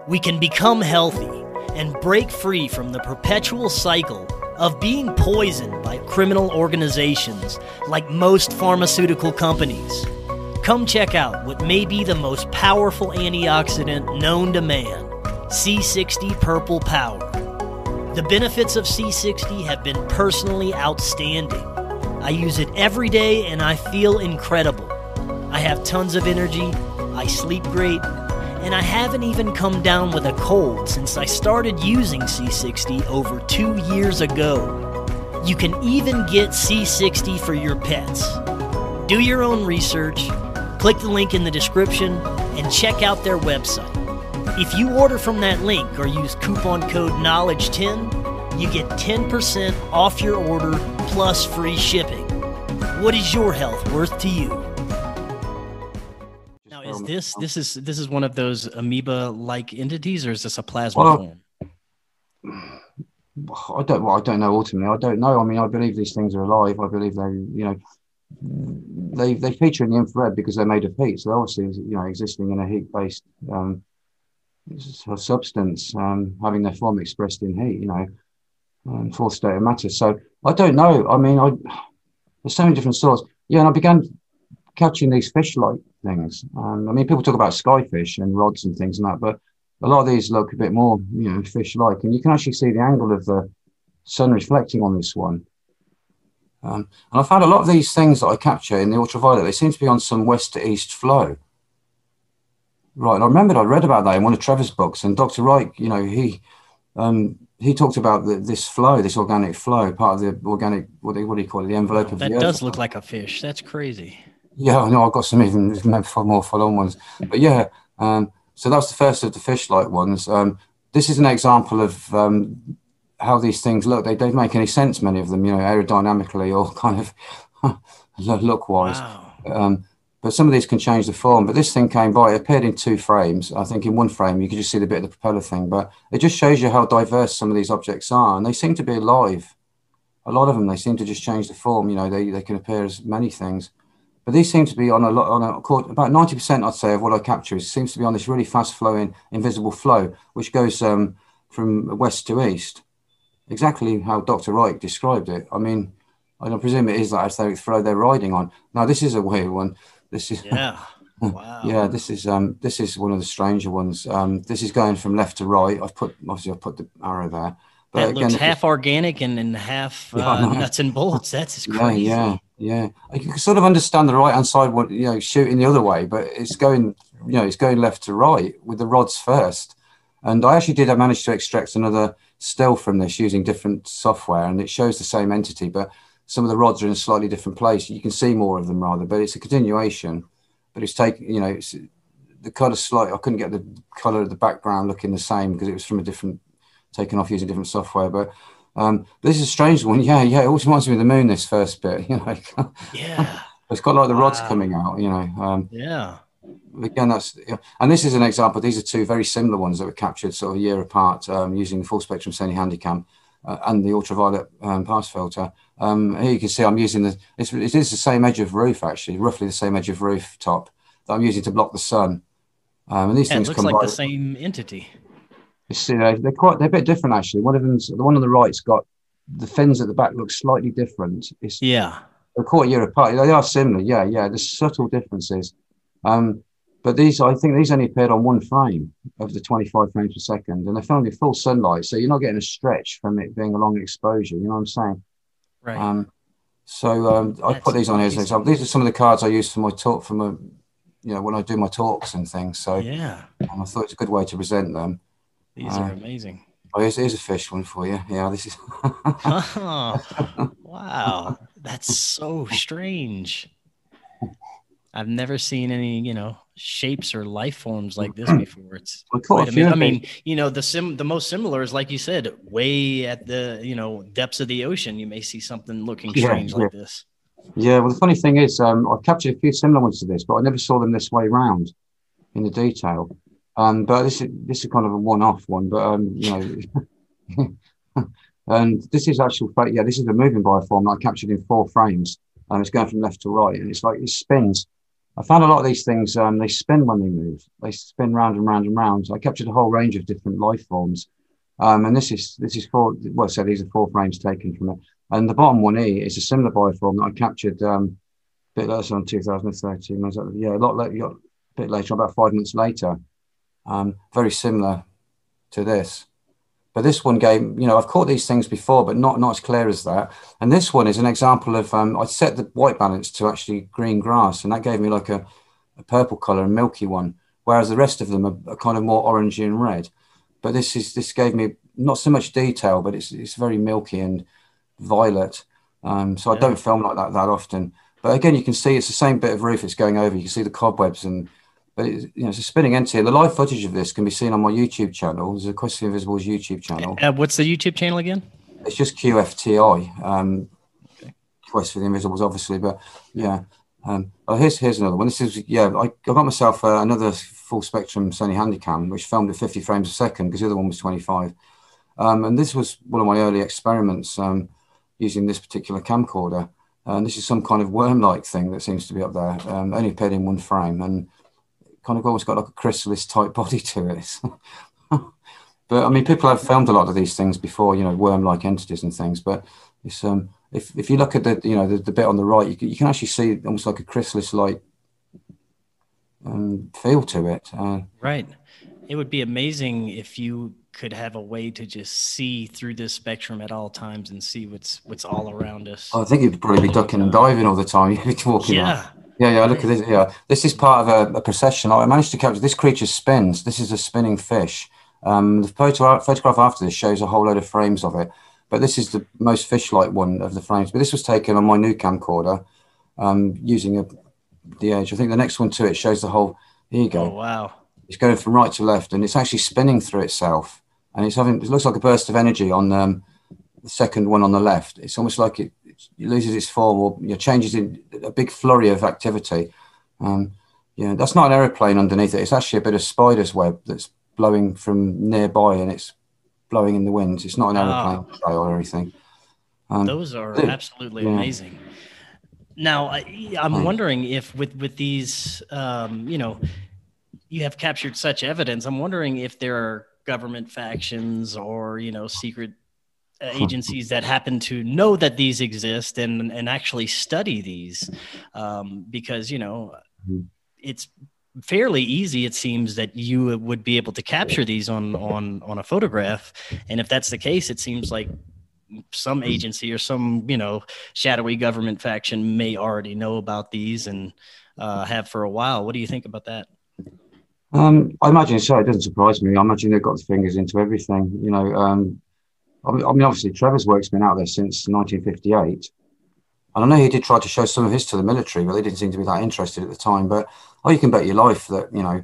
We can become healthy and break free from the perpetual cycle of being poisoned by criminal organizations like most pharmaceutical companies. Come check out what may be the most powerful antioxidant known to man C60 Purple Power. The benefits of C60 have been personally outstanding. I use it every day and I feel incredible. I have tons of energy, I sleep great, and I haven't even come down with a cold since I started using C60 over two years ago. You can even get C60 for your pets. Do your own research, click the link in the description, and check out their website. If you order from that link or use coupon code KNOWLEDGE10, you get 10% off your order plus free shipping. What is your health worth to you? Now, is this this is this is one of those amoeba-like entities, or is this a plasma well, form? I don't. Well, I don't know. Ultimately, I don't know. I mean, I believe these things are alive. I believe they, you know, they they feature in the infrared because they're made of heat. So they obviously, you know, existing in a heat-based um, a substance um, having their form expressed in heat, you know, um, fourth state of matter. So I don't know. I mean, I there's so many different sorts. Yeah, and I began catching these fish-like things. Um, I mean, people talk about skyfish and rods and things and that, but a lot of these look a bit more, you know, fish-like, and you can actually see the angle of the sun reflecting on this one. Um, and I found a lot of these things that I capture in the ultraviolet, they seem to be on some west to east flow. Right. I remembered I read about that in one of Trevor's books, and Dr. Reich, you know, he um, he talked about the, this flow, this organic flow, part of the organic, what do, what do you call it, the envelope of that the does look like a fish. That's crazy. Yeah, I know. I've got some even more full-on ones, but yeah. Um, so that's the first of the fish-like ones. Um, this is an example of um, how these things look. They don't make any sense, many of them, you know, aerodynamically or [LAUGHS] kind of [LAUGHS] look-wise. Wow. Um, but some of these can change the form. But this thing came by, it appeared in two frames. I think in one frame, you could just see the bit of the propeller thing. But it just shows you how diverse some of these objects are. And they seem to be alive. A lot of them, they seem to just change the form. You know, they, they can appear as many things. But these seem to be on a lot, on a, about 90%, I'd say, of what I capture is seems to be on this really fast flowing invisible flow, which goes um, from west to east. Exactly how Dr. Reich described it. I mean, I presume it is that as they throw their riding on. Now, this is a weird one. This is yeah. [LAUGHS] Wow. yeah, this is um this is one of the stranger ones. Um, this is going from left to right. I've put obviously I've put the arrow there. But that again, looks half organic and, and half [LAUGHS] uh, nuts and bolts. That's crazy. Yeah, yeah, yeah. You can sort of understand the right hand side, what you know, shooting the other way, but it's going, you know, it's going left to right with the rods first. And I actually did I managed to extract another still from this using different software, and it shows the same entity, but some of the rods are in a slightly different place. You can see more of them rather, but it's a continuation. But it's taking, you know, it's the color slight. I couldn't get the color of the background looking the same because it was from a different, taken off using different software. But um, this is a strange one. [LAUGHS] Yeah, yeah. It always reminds me of the moon. This first bit, [LAUGHS] you know. yeah. [LAUGHS] it's got like the rods wow. coming out, you know. Um, yeah. Again, that's and this is an example. These are two very similar ones that were captured sort of a year apart um, using the full spectrum Sony Handycam uh, and the ultraviolet um, pass filter. Um, here you can see I'm using the, it's, it is the same edge of roof actually, roughly the same edge of roof top that I'm using to block the sun. Um, and these yeah, things it looks like the same entity. You know, they're quite, they're a bit different actually. One of them's, the one on the right's got the fins at the back look slightly different. It's, yeah. They're quite a year apart. They are similar. Yeah, yeah. There's subtle differences. Um, but these, I think these only appeared on one frame of the 25 frames per second, and they're filmed in full sunlight, so you're not getting a stretch from it being a long exposure. You know what I'm saying? Right. Um, so um, I put these on here as an example. These are some of the cards I use for my talk, for my, you know, when I do my talks and things. So yeah, and I thought it's a good way to present them. These uh, are amazing. Oh, here's, here's, a fish one for you. Yeah, this is. [LAUGHS] oh, wow, that's so strange. I've never seen any, you know, shapes or life forms like this [CLEARS THROAT] before. It's quite amazing. I mean, you know, the sim the most similar is like you said, way at the you know depths of the ocean, you may see something looking strange yeah, yeah. like this. Yeah, well, the funny thing is, um, I've captured a few similar ones to this, but I never saw them this way round in the detail. Um, but this is this is kind of a one-off one, but um, you know, [LAUGHS] and this is actual. Yeah, this is the moving bioform that I captured in four frames, and it's going from left to right, and it's like it spins I found a lot of these things, um, they spin when they move. They spin round and round and round. So I captured a whole range of different life forms. Um, and this is this is four, well, so these are four frames taken from it. And the bottom one E is a similar bioform that I captured um, a bit later on 2013. Was, Yeah, a lot later, a bit later, about five months later. Um, very similar to this. But this one game, you know, I've caught these things before, but not not as clear as that. And this one is an example of um, I set the white balance to actually green grass, and that gave me like a, a purple color, a milky one, whereas the rest of them are, are, kind of more orangey and red. But this is this gave me not so much detail, but it's it's very milky and violet. Um, so yeah. I don't film like that that often. But again, you can see it's the same bit of roof it's going over. You can see the cobwebs and but it's, you know, it's a spinning entity. The live footage of this can be seen on my YouTube channel. There's a Quest for Invisibles YouTube channel. Uh, what's the YouTube channel again? It's just QFTI. Um, okay. Quest for the Invisibles, obviously, but yeah. Um, oh, here's here's another one. This is yeah. I, I got myself uh, another full spectrum Sony Handycam, which filmed at 50 frames a second because the other one was 25. Um, and this was one of my early experiments um, using this particular camcorder. And this is some kind of worm-like thing that seems to be up there. Um, only appeared in one frame, and kind of almost got like a chrysalis type [LAUGHS] body to it. [LAUGHS] but I mean, people have filmed a lot of these things before, you know, worm-like entities and things. But it's um, if if you look at the you know the, the bit on the right, you can, you can actually see almost like a chrysalis-like um, feel to it. Uh, right. It would be amazing if you could have a way to just see through this spectrum at all times and see what's what's all around us. I think you'd probably be ducking and diving all the time. [LAUGHS] You'd be walking. Yeah. Yeah, yeah. Look at this. Yeah, this is part of a, a procession. I managed to capture this creature spins. This is a spinning fish. Um, the photo, photograph after this shows a whole load of frames of it, but this is the most fish-like one of the frames. But this was taken on my new camcorder um, using a the edge. I think the next one to it shows the whole. Here you go. Oh, wow. It's going from right to left, and it's actually spinning through itself, and it's having. It looks like a burst of energy on um, the second one on the left. It's almost like it loses its form or you know, changes in a big flurry of activity. Um, yeah, that's not an aeroplane underneath it. It's actually a bit of spider's web that's blowing from nearby and it's blowing in the winds. It's not an aeroplane oh. or anything. Um, Those are absolutely yeah. amazing. Now, I, am hmm. wondering if with with these, um, you know, you have captured such evidence. I'm wondering if there are government factions or you know secret agencies that happen to know that these exist and and actually study these um, because you know mm-hmm. it's fairly easy it seems that you would be able to capture these on on on a photograph and if that's the case it seems like some agency or some you know shadowy government faction may already know about these and uh, have for a while what do you think about that um, I imagine so. It doesn't surprise me. I imagine they've got the fingers into everything. You know, um, I mean, obviously, Trevor's work's been out there since 1958. And I know he did try to show some of his to the military, but they didn't seem to be that interested at the time. But oh, you can bet your life that, you know,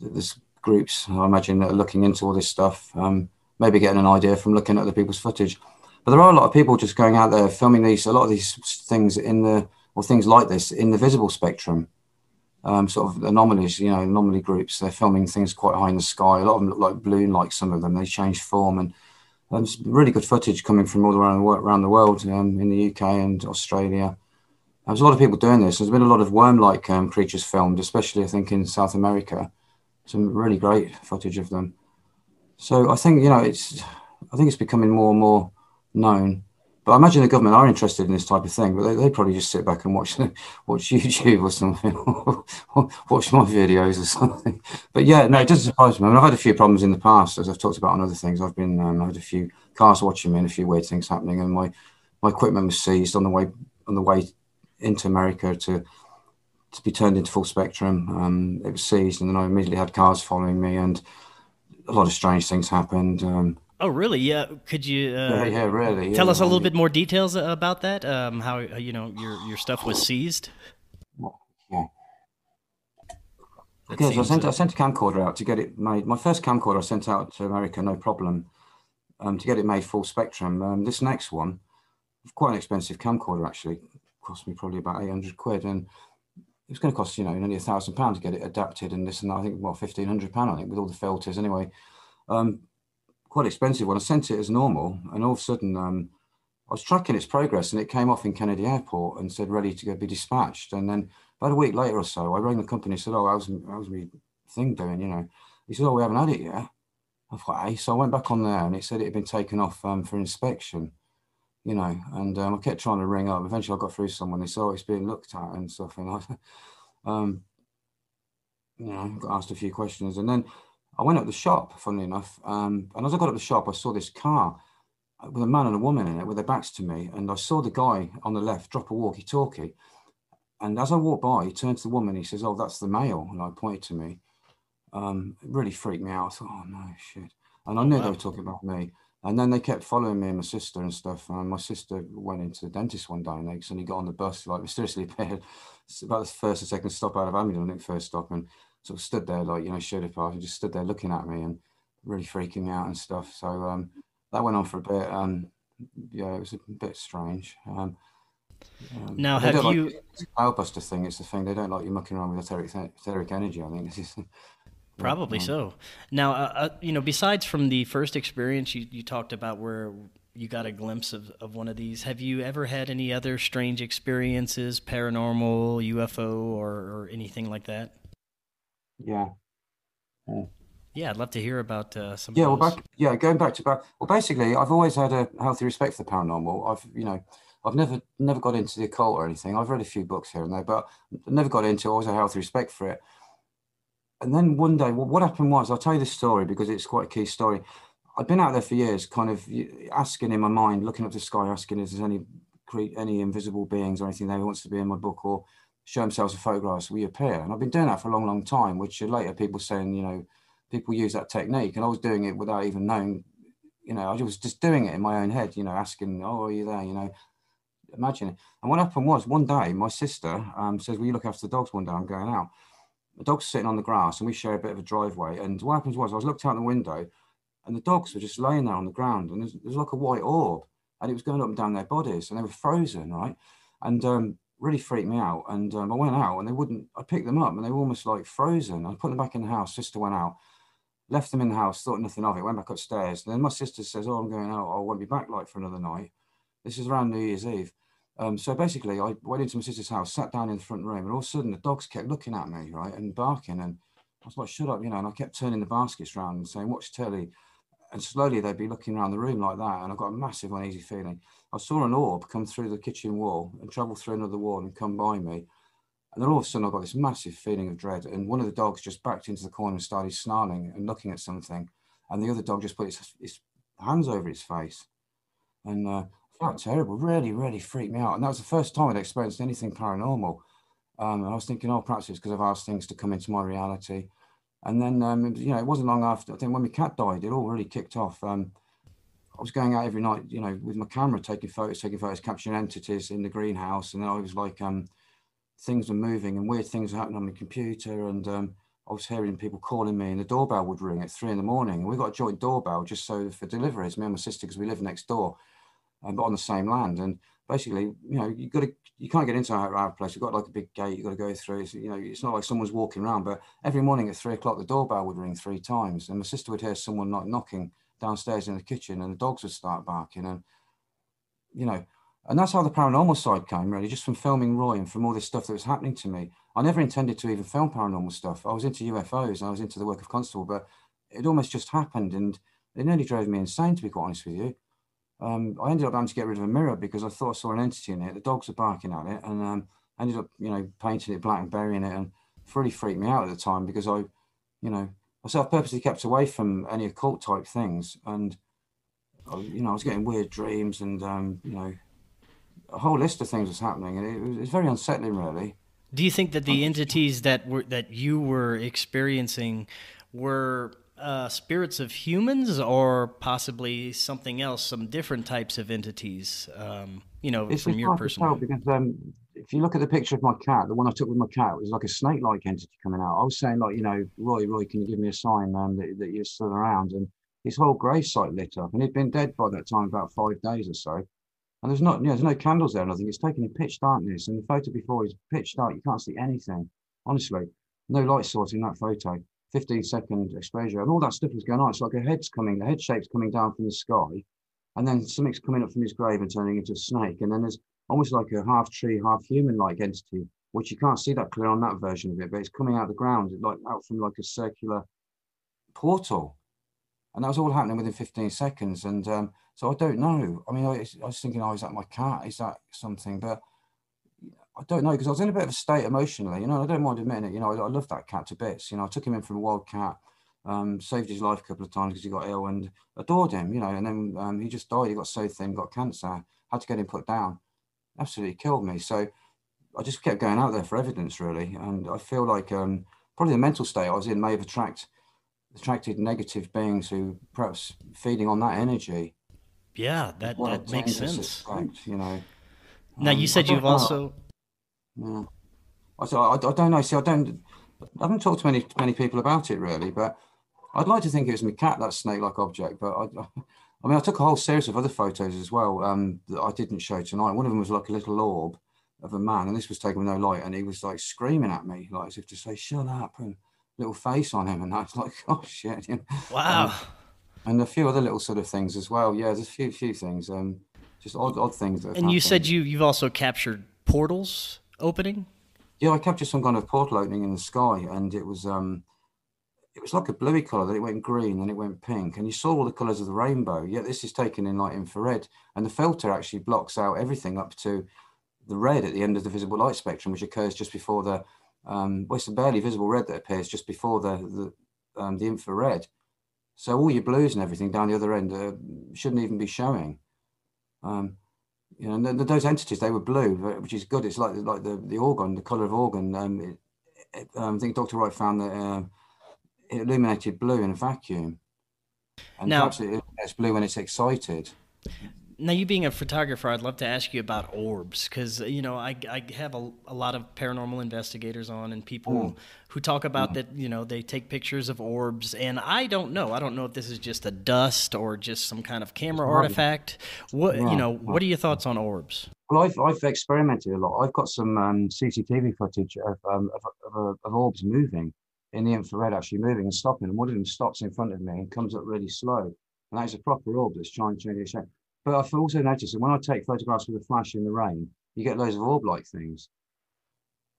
there's groups, I imagine, that are looking into all this stuff, um, maybe getting an idea from looking at other people's footage. But there are a lot of people just going out there filming these, a lot of these things in the, or things like this in the visible spectrum. Um, sort of anomalies, you know, anomaly groups. They're filming things quite high in the sky. A lot of them look like balloon, like some of them. They change form and um, really good footage coming from all around the, around the world um, in the UK and Australia. There's a lot of people doing this. There's been a lot of worm-like um, creatures filmed, especially I think in South America. Some really great footage of them. So I think you know it's I think it's becoming more and more known. But I imagine the government are interested in this type of thing, but they, they probably just sit back and watch [LAUGHS] watch YouTube or something, [LAUGHS] watch my videos or something. But yeah, no, it doesn't surprise me. I mean, I've had a few problems in the past, as I've talked about on other things. I've been um, I had a few cars watching me and a few weird things happening, and my my equipment was seized on the way on the way into America to to be turned into full spectrum. Um, it was seized, and then I immediately had cars following me, and a lot of strange things happened. Um, Oh, really? Yeah. Could you uh, yeah, yeah, really. tell yeah, us a little bit more details about that? Um, how uh, you know your your stuff was seized? Yeah. That so I sent I sent a camcorder out to get it made. My first camcorder I sent out to America, no problem, um, to get it made full spectrum. Um, this next one, quite an expensive camcorder actually, cost me probably about eight hundred quid, and it was going to cost you know nearly a thousand pounds to get it adapted and this and that. I think what fifteen hundred pound I think with all the filters anyway. Um, quite expensive one. I sent it as normal, and all of a sudden um, I was tracking its progress, and it came off in Kennedy Airport and said ready to go be dispatched, and then about a week later or so, I rang the company and said, "Oh, how's how's my thing doing?" You know, he said, "Oh, we haven't had it yet." I thought, "Hey," so I went back on there, and it said it had been taken off um, for inspection. You know, and um, I kept trying to ring up. Eventually, I got through someone. They said, "Oh, it's being looked at and stuff." And I, [LAUGHS] um, you know, got asked a few questions, and then I went up the shop. Funnily enough, um, and as I got up the shop, I saw this car with a man and a woman in it with their backs to me, and I saw the guy on the left drop a walkie-talkie. And as I walked by, he turned to the woman. He says, "Oh, that's the male," and I pointed to me. Um, it really freaked me out. I thought, "Oh no, shit!" And I knew they were talking about me. And then they kept following me and my sister and stuff. And my sister went into the dentist one day, and they suddenly got on the bus, like mysteriously appeared. [LAUGHS] It's about the first or second stop out of Amidon, I think first stop, and sort of stood there, like you know, showed it past, and just stood there looking at me and really freaking me out and stuff. So um, that went on for a bit. Um, yeah, it was a bit strange. Um, um, Now, have like you? it's a cloudbuster thing. It's the thing they don't like you mucking around with etheric, etheric energy. I think [LAUGHS] this is. Probably um, so. Now, uh, uh, you know, besides from the first experience you, you talked about where you got a glimpse of, of one of these, have you ever had any other strange experiences, paranormal, UFO, or, or anything like that? Yeah. yeah. Yeah, I'd love to hear about uh, some Yeah, of well, back yeah, going back to back. Well, basically, I've always had a healthy respect for the paranormal. I've you know, I've never never got into the occult or anything. I've read a few books here and there, but never got into. it. Always had a healthy respect for it. And then one day, well, what happened was, I'll tell you this story because it's quite a key story. I'd been out there for years, kind of asking in my mind, looking up the sky, asking if there's any cre- any invisible beings or anything that wants to be in my book or show themselves in photographs. We appear, and I've been doing that for a long, long time. Which later people saying, you know, people use that technique, and I was doing it without even knowing. You know, I was just doing it in my own head. You know, asking, "Oh, are you there?" You know, imagine it. And what happened was one day, my sister um, says, "Will you look after the dogs one day? I'm going out." The dog's sitting on the grass, and we share a bit of a driveway. And what happens was, I was looked out the window, and the dogs were just laying there on the ground, and there's, there's like a white orb, and it was going up and down their bodies, and they were frozen, right? And um, really freaked me out. And um, I went out, and they wouldn't. I picked them up, and they were almost like frozen. I put them back in the house. Sister went out, left them in the house, thought nothing of it. Went back upstairs, and then my sister says, "Oh, I'm going out. I won't be back like for another night." This is around New Year's Eve. Um, so basically, I went into my sister's house, sat down in the front room, and all of a sudden the dogs kept looking at me, right, and barking. And I was like, shut up, you know, and I kept turning the baskets around and saying, watch telly. And slowly they'd be looking around the room like that. And I got a massive uneasy feeling. I saw an orb come through the kitchen wall and travel through another wall and come by me. And then all of a sudden I got this massive feeling of dread. And one of the dogs just backed into the corner and started snarling and looking at something. And the other dog just put its, its hands over its face. And uh, felt terrible, really, really freaked me out. And that was the first time I'd experienced anything paranormal. Um, and I was thinking, oh, perhaps it's because I've asked things to come into my reality. And then, um, you know, it wasn't long after, I think when my cat died, it all really kicked off. Um, I was going out every night, you know, with my camera, taking photos, taking photos, capturing entities in the greenhouse. And then I was like, um, things were moving and weird things were happening on my computer. And um, I was hearing people calling me, and the doorbell would ring at three in the morning. And we got a joint doorbell just so for deliveries, me and my sister, because we live next door, um, but on the same land. And basically, you know, you got to, you can't get into our, our place. We've got like a big gate you've got to go through. It's, you know, it's not like someone's walking around, but every morning at three o'clock, the doorbell would ring three times. And my sister would hear someone knocking downstairs in the kitchen, and the dogs would start barking. And, you know, and that's how the paranormal side came really just from filming roy and from all this stuff that was happening to me i never intended to even film paranormal stuff i was into ufos and i was into the work of constable but it almost just happened and it nearly drove me insane to be quite honest with you um, I ended up having to get rid of a mirror because I thought I saw an entity in it. The dogs were barking at it, and um, ended up, you know, painting it black and burying it, and it really freaked me out at the time because I, you know, myself purposely kept away from any occult type things, and I, you know, I was getting weird dreams, and um, you know, a whole list of things was happening, and it was, it was very unsettling, really. Do you think that the entities that were that you were experiencing were uh, spirits of humans or possibly something else, some different types of entities? Um, you know, it's from your personal. Because um, if you look at the picture of my cat, the one I took with my cat, it was like a snake-like entity coming out. I was saying, like, you know, Roy, Roy, can you give me a sign um, that, that you're still around? And his whole grave site lit up, and he'd been dead by that time about five days or so. And there's not, you know, there's no candles there, nothing. It's taken in pitch darkness, and the photo before is pitch dark. You can't see anything. Honestly, no light source in that photo. 15 second exposure, and all that stuff was going on. It's like a head's coming, the head shape's coming down from the sky, and then something's coming up from his grave and turning into a snake. And then there's almost like a half tree, half human like entity, which you can't see that clear on that version of it, but it's coming out of the ground, like out from like a circular portal. And that was all happening within 15 seconds. And um, so I don't know. I mean, I, I was thinking, oh, is that my cat? Is that something? But I don't know because I was in a bit of a state emotionally. You know, I don't mind admitting it. You know, I, I love that cat to bits. You know, I took him in from a wild cat, um, saved his life a couple of times because he got ill and adored him. You know, and then um, he just died. He got so thin, got cancer. Had to get him put down. Absolutely killed me. So I just kept going out there for evidence, really. And I feel like um, probably the mental state I was in may have attract, attracted negative beings who perhaps feeding on that energy. Yeah, that, that makes sense. Suspect, you know. Now you um, said you've also yeah. I, I, I don't know. See, I don't. I haven't talked to many many people about it really, but I'd like to think it was my cat, that snake-like object. But I, [LAUGHS] I mean, I took a whole series of other photos as well um, that I didn't show tonight. One of them was like a little orb of a man, and this was taken with no light, and he was like screaming at me, like as if to say, "Shut up!" and little face on him, and I was [LAUGHS] like, "Oh shit!" You know? Wow. Um, and a few other little sort of things as well. Yeah, there's a few few things, um, just odd odd things. and you said you you've also captured portals opening? Yeah, I captured some kind of portal opening in the sky, and it was um, it was like a bluey color. Then it went green, then it went pink, and you saw all the colors of the rainbow. Yet this is taken in like infrared, and the filter actually blocks out everything up to the red at the end of the visible light spectrum, which occurs just before the um, well, it's a barely visible red that appears just before the the, um, the infrared. So all your blues and everything down the other end uh, shouldn't even be showing. Um, you know, and those entities they were blue, which is good. It's like like the the orgone, the color of orgone. Um, it, it, um, I think Dr. Reich found that uh, it illuminated blue in a vacuum, and now, perhaps it, blue when it's excited now you being a photographer i'd love to ask you about orbs because you know I, I have a, a, lot of paranormal investigators on and people mm. who talk about mm. that you know they take pictures of orbs and i don't know. I don't know if this is just a dust or just some kind of camera artifact. What you know what are your thoughts on orbs? Well i've, I've experimented a lot. I've got some um, cctv footage of, um, of, of, of orbs moving in the infrared actually moving and stopping and one of them stops in front of me and comes up really slow. And that is a proper orb that's trying to change its shape but I've also noticed that when I take photographs with a flash in the rain, you get loads of orb-like things.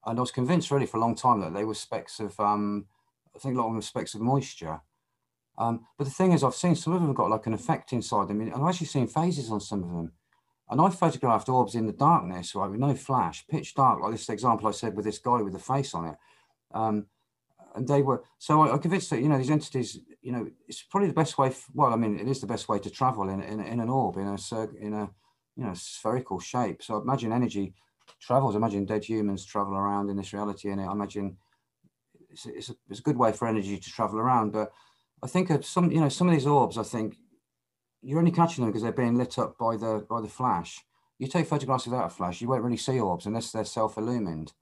And I was convinced really for a long time that they were specks of, um, I think a lot of them were specks of moisture. Um, but the thing is, I've seen some of them got like an effect inside them. And I've actually seen phases on some of them. And I photographed orbs in the darkness, right, with no flash, pitch dark, like this example I said with this guy with the face on it. Um, and they were so I, am convinced that you know these entities you know it's probably the best way well i mean it is the best way to travel in, in, in an orb in a in a you know spherical shape. So imagine energy travels. Imagine dead humans travel around in this reality and i imagine it's, it's, a, it's a good way for energy to travel around. But i think some you know some of these orbs i think you're only catching them because they're being lit up by the by the flash. You take photographs without a flash you won't really see orbs unless they're self-illumined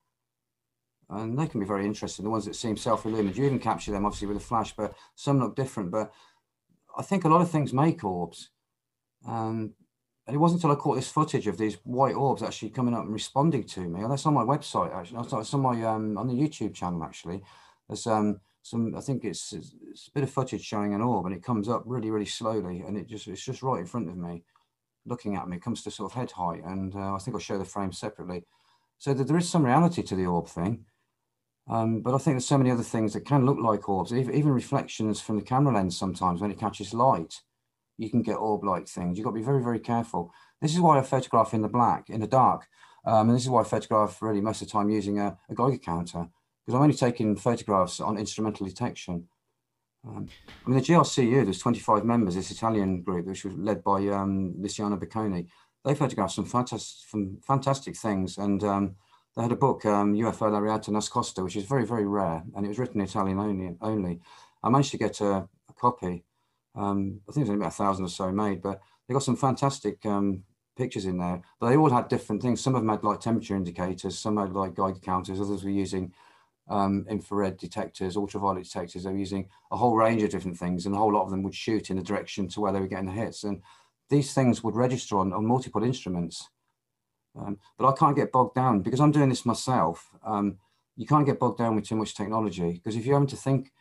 and they can be very interesting. The ones that seem self-illumined, you even capture them obviously with a flash, but some look different. But I think a lot of things make orbs. Um, and it wasn't until I caught this footage of these white orbs actually coming up and responding to me. And that's on my website actually. It's on my um, on the YouTube channel actually. There's um, some I think it's, it's a bit of footage showing an orb, and it comes up really really slowly, and it just it's just right in front of me, looking at me. It comes to sort of head height, and uh, I think I'll show the frame separately. So that there is some reality to the orb thing. Um, but I think there's so many other things that can look like orbs, even reflections from the camera lens sometimes when it catches light. you can get orb-like things. You've got to be very, very careful. This is why I photograph in the black, in the dark. Um, and this is why I photograph really most of the time using a, a Geiger counter, because I'm only taking photographs on instrumental detection. Um, I mean, the GRCU, there's 25 members, this Italian group, which was led by um, Luciano Boccone. They photographed some fantastic, some fantastic things. And um, they had a book, um, UFO La Realtà Nascosta, which is very, very rare. And it was written in Italian only. only. I managed to get a, a copy. Um, I think there's only about a thousand or so made, but they got some fantastic um, pictures in there. But they all had different things. Some of them had like temperature indicators, some had like Geiger counters, others were using um, infrared detectors, ultraviolet detectors. They were using a whole range of different things, and a whole lot of them would shoot in the direction to where they were getting the hits. And these things would register on, on multiple instruments. Um, but I can't get bogged down because I'm doing this myself. Um, you can't get bogged down with too much technology because if you're having to think,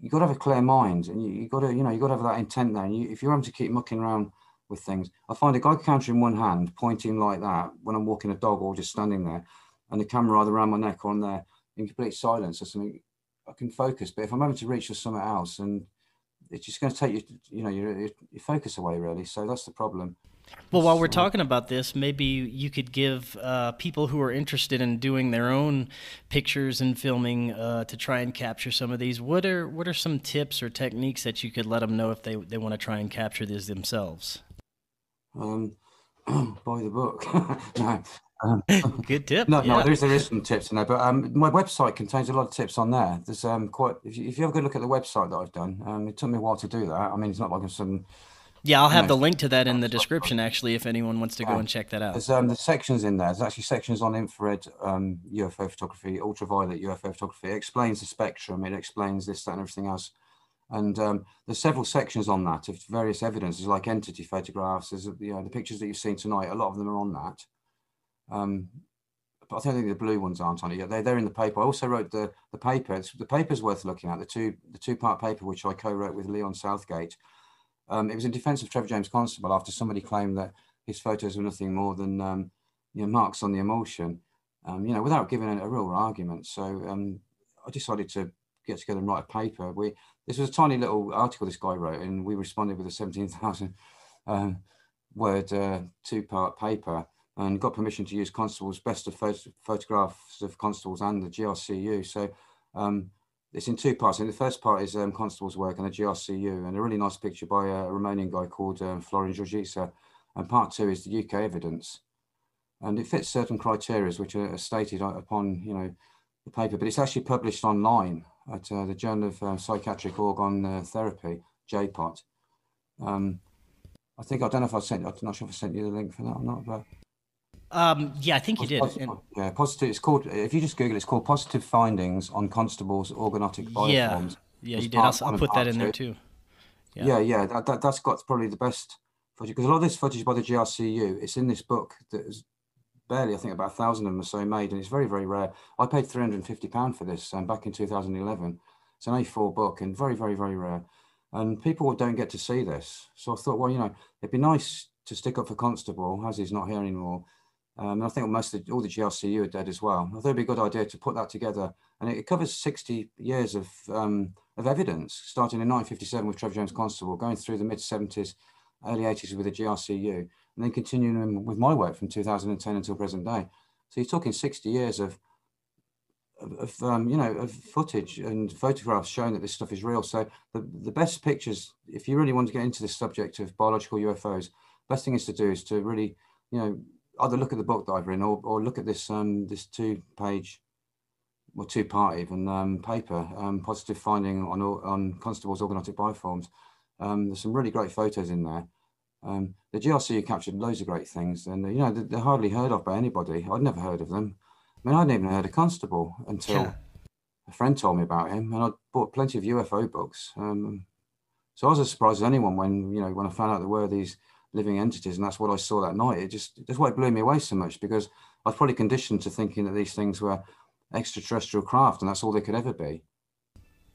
you've got to have a clear mind and you, you got to, you know, you've got to have that intent there. And you, if you're having to keep mucking around with things, I find a Geiger counter in one hand pointing like that when I'm walking a dog or just standing there and the camera either around my neck or on there in complete silence or something, I can focus. But if I'm having to reach for something else, and it's just going to take you, you know, your, your focus away really. So that's the problem. Well, while we're talking about this, maybe you could give uh, people who are interested in doing their own pictures and filming uh, to try and capture some of these. What are what are some tips or techniques that you could let them know if they, they want to try and capture these themselves? Um, [CLEARS THROAT] buy the book. [LAUGHS] no, um, [LAUGHS] Good tip. No, yeah. no, there is there is some tips in there, but um, my website contains a lot of tips on there. There's um quite if you, if you have a good look at the website that I've done, um, it took me a while to do that. I mean, it's not like I'm some. Yeah, I'll have know, the link to that in the description actually, if anyone wants to go and check that out. There's um the sections in there. There's actually sections on infrared um UFO photography, ultraviolet UFO photography. It explains the spectrum. It explains this, that, and everything else. And um, there's several sections on that of various evidences, like entity photographs. There's you know the pictures that you've seen tonight. A lot of them are on that. Um, but I don't think the blue ones aren't on it yet. They're, they're in the paper. I also wrote the, the paper. It's, the paper's worth looking at, the two, the two part paper, which I co wrote with Leon Southgate. Um, it was in defense of Trevor James Constable after somebody claimed that his photos were nothing more than um, you know, marks on the emulsion, um, you know, without giving a, a real argument. So um, I decided to get together and write a paper. We This was a tiny little article this guy wrote, and we responded with a 17,000 um, word uh, two part paper and got permission to use Constable's best of photographs of Constables and the GRCU. So um, it's in two parts. And the first part is um, Constable's work and the GRCU, and a really nice picture by a Romanian guy called um, Florin Georgița. And part two is the UK evidence. And it fits certain criteria which are stated upon, you know, the paper, but it's actually published online at uh, the Journal of uh, Psychiatric Orgone uh, Therapy, JPOT. Um, I think I don't know if I sent. I'm not sure if I sent you the link for that or not, but um, yeah, I think he did. Positive, yeah, positive. It's called. If you just Google, it, it's called "Positive Findings on Constables' Orgonotic Bioforms." Yeah, yeah, you did. I'll, I'll put that in there too. Yeah, yeah, yeah that, that has got probably the best footage because a lot of this footage by the GRCU, it's in this book that is barely, I think, about a thousand of them or so made, and it's very, very rare. I paid three hundred and fifty pound for this um, back in two thousand eleven. It's an A4 book and very, very, very rare. And people don't get to see this, so I thought, well, you know, it'd be nice to stick up for Constable, as he's not here anymore um, I think most of the, all the GRCU are dead as well. I thought it'd be a good idea to put that together, and it, it covers 60 years of um, of evidence, starting in 1957 with Trevor James Constable, going through the mid 70s, early 80s with the GRCU, and then continuing with my work from 2010 until present day. So you're talking 60 years of of, um, you know of footage and photographs showing that this stuff is real. So the, the best pictures, if you really want to get into this subject of biological UFOs, best thing is to do is to really you know either look at the book that I've written or, or look at this um, this two page or two part even um, paper, um, positive finding on on Constable's orgonotic bioforms. Um, there's some really great photos in there. Um, the GRC captured loads of great things, and you know they're hardly heard of by anybody. I'd never heard of them. I mean, I hadn't even heard of Constable until yeah. a friend told me about him, and I bought plenty of UFO books. Um, so I was as surprised as anyone when you know when I found out there were these living entities, and that's what I saw that night. It just that's why it blew me away so much because I was probably conditioned to thinking that these things were extraterrestrial craft, and that's all they could ever be.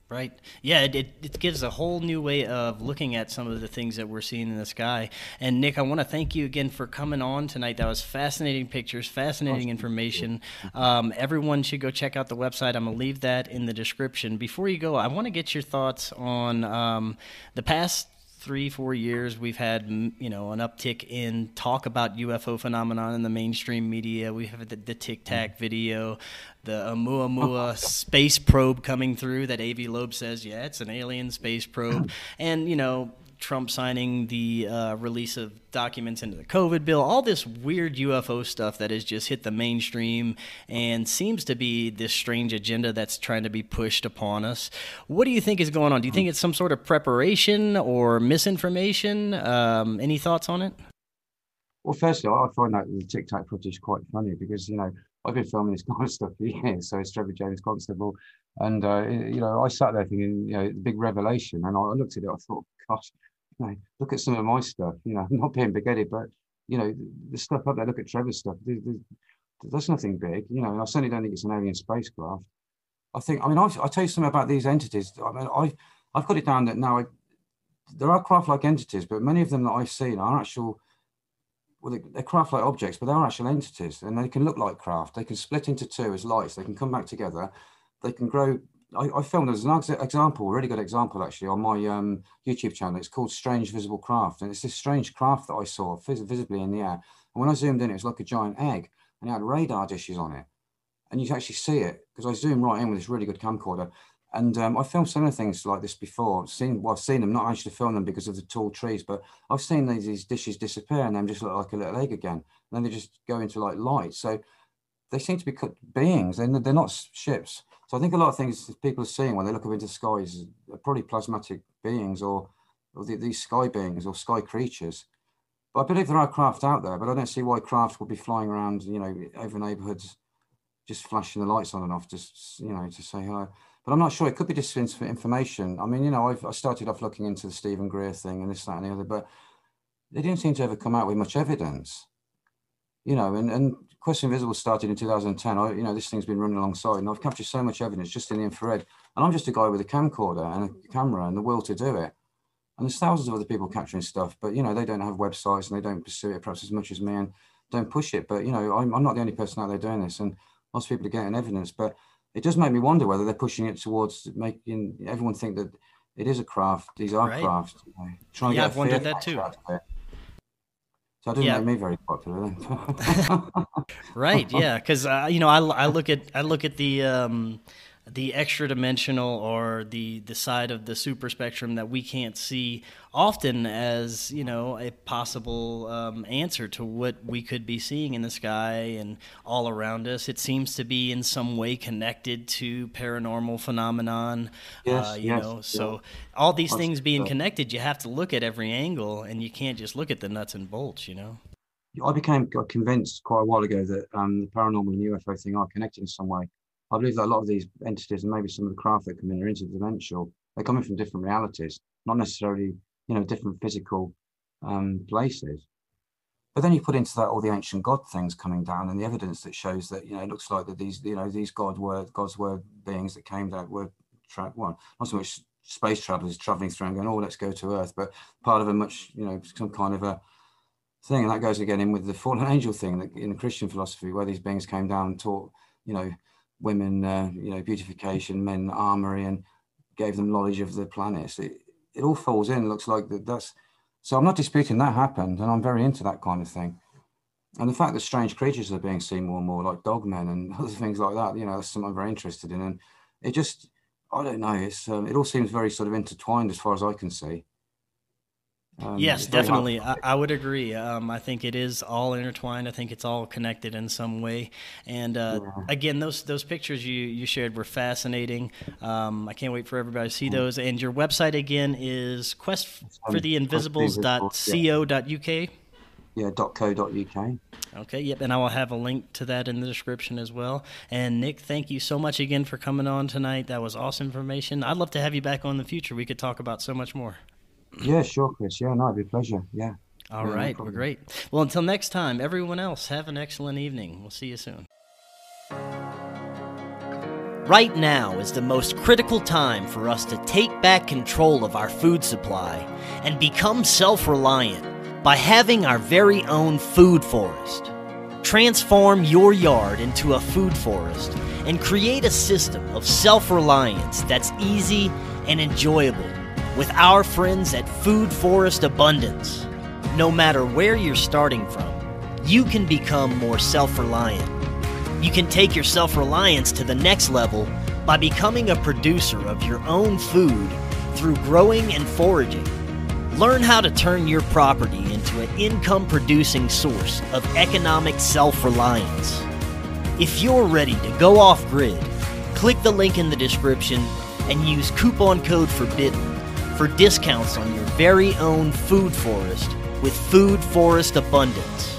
Right. Yeah, it, it, gives a whole new way of looking at some of the things that we're seeing in the sky. And Nik, I want to thank you again for coming on tonight. That was fascinating pictures, fascinating information. Um, everyone should go check out the website. I'm going to leave that in the description. Before you go, I want to get your thoughts on um, the past three, four years, we've had you know an uptick in talk about UFO phenomenon in the mainstream media. We have the, the Tic Tac mm-hmm. video, the Oumuamua [LAUGHS] space probe coming through that Avi Loeb says, yeah, it's an alien space probe, [LAUGHS] and you know Trump signing the uh, release of documents into the COVID bill, all this weird UFO stuff that has just hit the mainstream and seems to be this strange agenda that's trying to be pushed upon us. What do you think is going on? Do you think it's some sort of preparation or misinformation? Um, any thoughts on it? Well, firstly, I find that the Tic Tac footage quite funny because, you know, I've been filming this kind of stuff for years. So it's Trevor James Constable. And, uh, you know, I sat there thinking, you know, the big revelation. And I looked at it, I thought, gosh, you know, look at some of my stuff. You know, [LAUGHS] not being big-headed, but you know, the stuff up there. Look at Trevor's stuff. There's, nothing big. You know, and I certainly don't think it's an alien spacecraft. I think. I mean, I'll, I'll tell you something about these entities. I mean, I I've got it down that now I, there are craft-like entities, but many of them that I've seen are actual. Well, they're craft-like objects, but they're actual entities, and they can look like craft. They can split into two as lights. They can come back together. They can grow I, I filmed as an example, a really good example actually, on my um, YouTube channel. It's called Strange Visible Craft, and it's this strange craft that I saw vis- visibly in the air. And when I zoomed in, it was like a giant egg, and it had radar dishes on it, and you actually see it because I zoomed right in with this really good camcorder. And um, I filmed similar things like this before. Seen, well, I've seen them, not actually filmed them because of the tall trees, but I've seen these, these dishes disappear and then just look like a little egg again. And then they just go into like light. So they seem to be beings. They're, they're not ships. So I think a lot of things people are seeing when they look up into skies are probably plasmatic beings or, or the, these sky beings or sky creatures. But I believe there are craft out there, but I don't see why craft would be flying around, you know, over neighborhoods, just flashing the lights on and off, just, you know, to say hello. But I'm not sure. It could be just for information. I mean, you know, I've, I started off looking into the Steven Greer thing and this, that, and the other, but they didn't seem to ever come out with much evidence you know, and, and Question Invisible started in 2010. I, you know, this thing's been running alongside, and I've captured so much evidence just in the infrared. And I'm just a guy with a camcorder and a camera and the will to do it. And there's thousands of other people capturing stuff, but you know, they don't have websites and they don't pursue it perhaps as much as me and don't push it. But you know, I'm, I'm not the only person out there doing this, and lots of people are getting evidence. But it does make me wonder whether they're pushing it towards making everyone think that it is a craft. These are right. crafts. You know, trying yeah, to get I've wondered that too. So didn't yeah. make me very popular then. [LAUGHS] right. Yeah. Because uh, you know, I, I look at I look at the um, the extra dimensional or the the side of the super spectrum that we can't see often as you know a possible um, answer to what we could be seeing in the sky and all around us. It seems to be in some way connected to paranormal phenomenon yes, uh, you yes, know so all these things being connected you have to look at every angle and you can't just look at the nuts and bolts you know? I became convinced quite a while ago that um, the paranormal and UFO thing are connected in some way. I believe that a lot of these entities and maybe some of the craft that come in are interdimensional. They're coming from different realities, not necessarily, you know, different physical um, places. But then you put into that all the ancient god things coming down and the evidence that shows that, you know, it looks like that these, you know, these god were gods were beings that came down were tra- well, not so much space travelers traveling through and going, oh, let's go to Earth, but part of a much, you know, some kind of a thing. And that goes again in with the fallen [LAUGHS] angel thing that in Christian philosophy, where these beings came down and taught, you know, women, uh, you know, beautification, men armory, and gave them knowledge of the planets. It, it all falls in. Looks like that. That's so. I'm not disputing that happened, and I'm very into that kind of thing. And the fact that strange creatures are being seen more and more, like dogmen and [LAUGHS] other things like that, you know, that's something I'm very interested in. And it just, I don't know, it's um, it all seems very sort of intertwined as far as I can see. Um, yes, definitely. I, I, would agree. Um, I think it is all intertwined. I think it's all connected in some way. And uh, yeah. again, those those pictures you, you shared were fascinating. Um, I can't wait for everybody to see those. And your website again is questfortheinvisibles.co.uk. Yeah, .co.uk. Okay, yep, and I will have a link to that in the description as well. And Nik, thank you so much again for coming on tonight. That was awesome information. I'd love to have you back on in the future. We could talk about so much more. Yeah, sure, Chris. Yeah, no, it'd be a pleasure. Yeah. All yeah, right, no we're great. Well, until next time, everyone else, have an excellent evening. We'll see you soon. Right now is the most critical time for us to take back control of our food supply and become self reliant by having our very own food forest. Transform your yard into a food forest and create a system of self reliance that's easy and enjoyable with our friends at Food Forest Abundance. No matter where you're starting from, you can become more self reliant. You can take your self reliance to the next level by becoming a producer of your own food through growing and foraging. Learn how to turn your property into an income producing source of economic self reliance. If you're ready to go off grid, click the link in the description and use coupon code FORBIDDEN for discounts on your very own food forest with Food Forest Abundance.